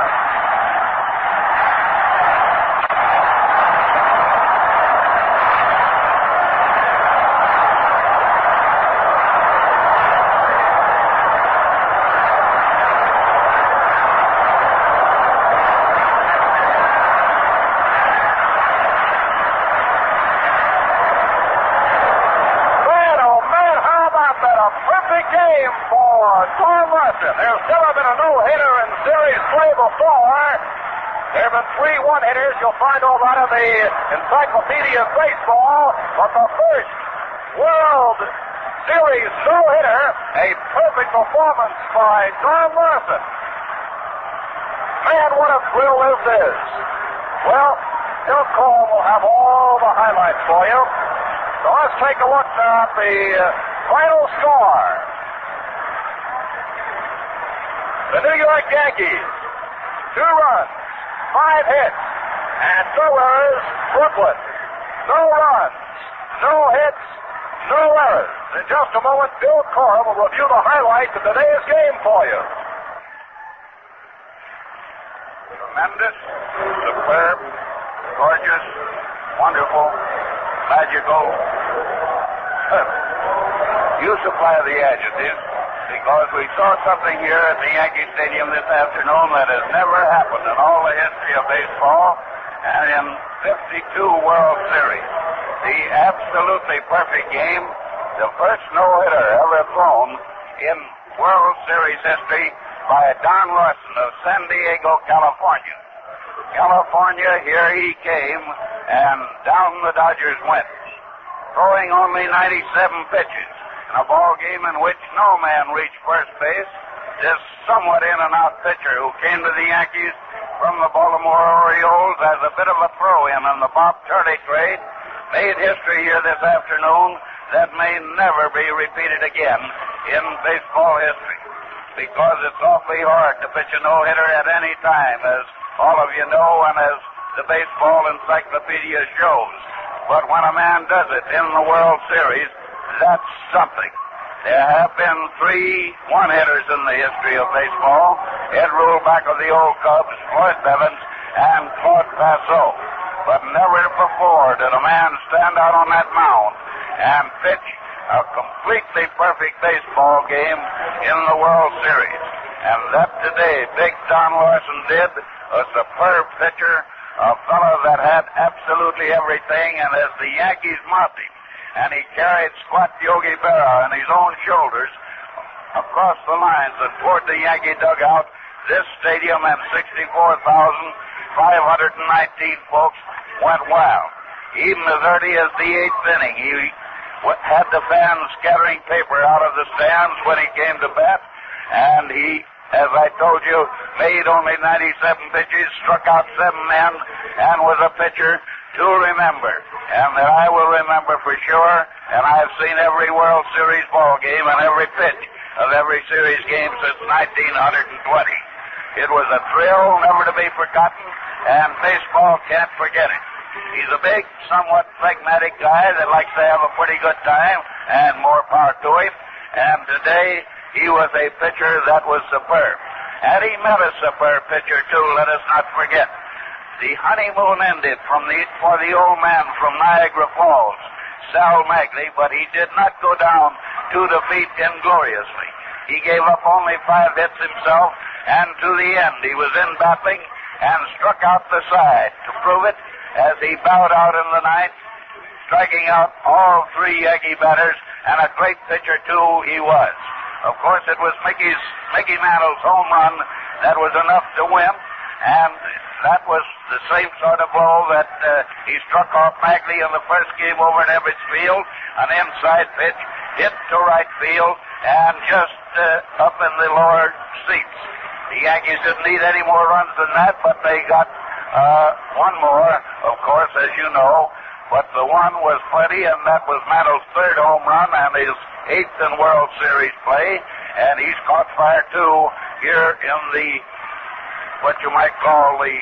Man, oh man, how about that? A perfect game for Don Larsen. There's never been a no-hitter in series play before. There have one-hitters. You'll find all that in the Encyclopedia of Baseball. But the first World Series no-hitter, a perfect performance by Don Larsen. Man, what a thrill is this. Well, Bill Cole will have all the highlights for you. So let's take a look at the uh, final score. The New York Yankees, two runs, five hits, and so is Brooklyn. No runs, no hits, no errors. In just a moment, Bill Corum will review the highlights of today's game for you. Tremendous, superb, gorgeous, wonderful, magical, perfect. (laughs) You supply the adjectives because we saw something here at the Yankee Stadium this afternoon that has never happened in all the history of baseball and in 52 World Series. The absolutely perfect game, the first no-hitter ever thrown in World Series history by Don Larsen of San Diego, California. California, here he came, and down the Dodgers went, throwing only 97 pitches in a ball game in which no man reached first base. This somewhat in and out pitcher who came to the Yankees from the Baltimore Orioles as a bit of a throw in on the Bob Turley trade made history here this afternoon that may never be repeated again in baseball history because it's awfully hard to pitch a no-hitter at any time, as all of you know and as the baseball encyclopedia shows. But when a man does it in the World Series, that's something. There have been three one-hitters in the history of baseball. Ed Reulbach of the old Cubs, Floyd Bevens, and Claude Passeau. But never before did a man stand out on that mound and pitch a completely perfect baseball game in the World Series. And that today, Big Don Larsen did, a superb pitcher, a fellow that had absolutely everything, and as the Yankees mobbed him, and he carried squat Yogi Berra on his own shoulders across the lines and toward the Yankee dugout, this stadium and 64,519 folks went wild. Even as early as the eighth inning, he had the fans scattering paper out of the stands when he came to bat, and he, as I told you, made only 97 pitches, struck out seven men, and was a pitcher to remember, and that I will remember for sure. And I've seen every World Series ball game and every pitch of every series game since 1920. It was a thrill never to be forgotten, and baseball can't forget it. He's a big, somewhat phlegmatic guy that likes to have a pretty good time, and more power to him. And today, he was a pitcher that was superb. And he met a superb pitcher, too, let us not forget. The honeymoon ended from the, for the old man from Niagara Falls, Sal Maglie, but he did not go down to defeat ingloriously. He gave up only five hits himself, and to the end he was in battling and struck out the side to prove it as he bowed out in the ninth, striking out all three Yankee batters and a great pitcher too he was. Of course, it was Mickey's Mickey Mantle's home run that was enough to win, and that was the same sort of blow that uh, he struck off Maglie in the first game over at Ebbets Field, an inside pitch hit to right field and just uh, up in the lower seats. The Yankees didn't need any more runs than that, but they got uh, one more, of course, as you know. But the one was plenty, and that was Mantle's third home run and his eighth in World Series play. And he's caught fire too here in the what you might call the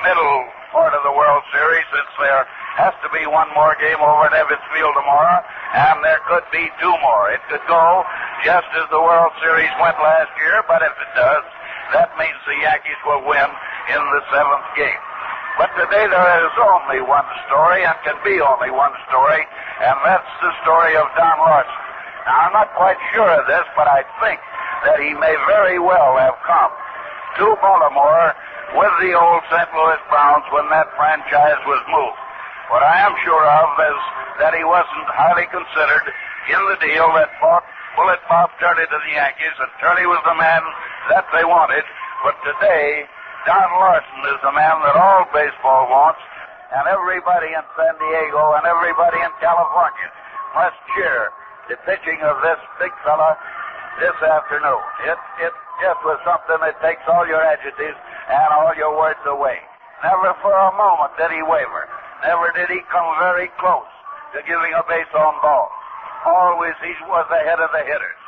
middle part of the World Series, since there has to be one more game over at Ebbets Field tomorrow, and there could be two more. It could go just as the World Series went last year, but if it does, that means the Yankees will win in the seventh game. But today there is only one story, and can be only one story, and that's the story of Don Larsen. Now, I'm not quite sure of this, but I think that he may very well have come to Baltimore with the old St. Louis Browns when that franchise was moved. What I am sure of is that he wasn't highly considered in the deal that bought Bullet Bob Turley to the Yankees, and Turley was the man that they wanted. But today, Don Larsen is the man that all baseball wants, and everybody in San Diego and everybody in California must cheer the pitching of this big fella this afternoon. It it just was something that takes all your adjectives and all your words away. Never for a moment did he waver. Never did he come very close to giving a base on ball. Always he was ahead of the hitters.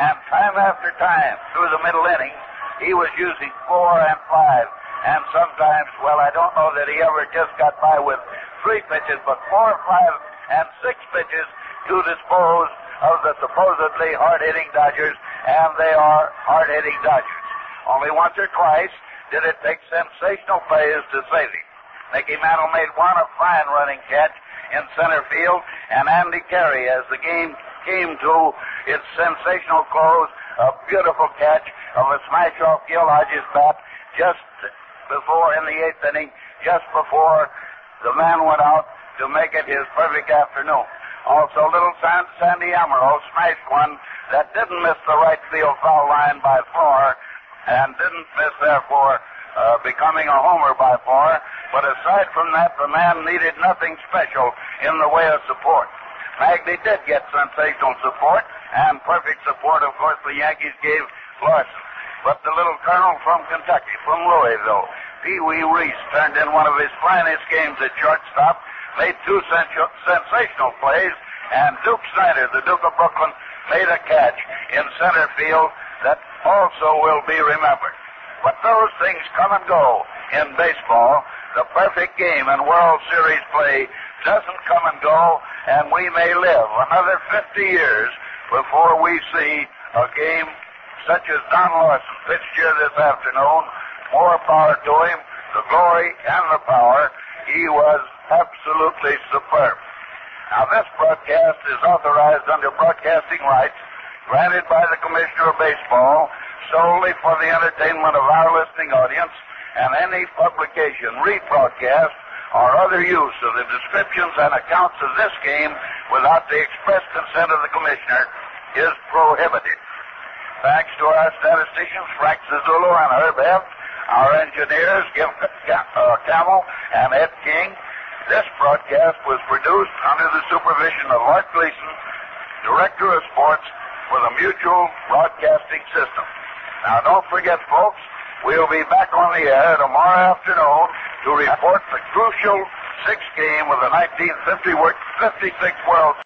And time after time, through the middle innings, he was using four and five. And sometimes, well, I don't know that he ever just got by with three pitches, but four, five, and six pitches to dispose of the supposedly hard-hitting Dodgers, and they are hard-hitting Dodgers. Only once or twice did it take sensational plays to save him. Mickey Mantle made one a fine running catch in center field, and Andy Carey, as the game came to its sensational close, a beautiful catch of a smash off Gil Hodges' bat just before in the eighth inning, just before the man went out to make it his perfect afternoon. Also, little San, Sandy Amoros smashed one that didn't miss the right field foul line by far, and didn't miss therefore uh, becoming a homer by far. But aside from that, the man needed nothing special in the way of support. Maglie did get sensational support, and perfect support, of course, the Yankees gave Larsen. But the little colonel from Kentucky, from Louisville, Pee Wee Reese, turned in one of his finest games at shortstop, made two sensational plays, and Duke Snider, the Duke of Brooklyn, made a catch in center field that also will be remembered. But those things come and go in baseball. The perfect game in World Series play doesn't come and go, and we may live another 50 years before we see a game such as Don Larsen pitched here this afternoon. More power to him, the glory and the power. He was absolutely superb. Now, this broadcast is authorized under broadcasting rights granted by the Commissioner of Baseball solely for the entertainment of our listening audience, and any publication, rebroadcast, or other use of the descriptions and accounts of this game without the express consent of the Commissioner is prohibited. Thanks to our statisticians, Frank Zazulu and Herb Eft, our engineers, Jim uh, Camel and Ed King, this broadcast was produced under the supervision of Art Gleason, Director of Sports for the Mutual Broadcasting System. Now, don't forget, folks, we'll be back on the air tomorrow afternoon to report the crucial sixth game of the 1956 World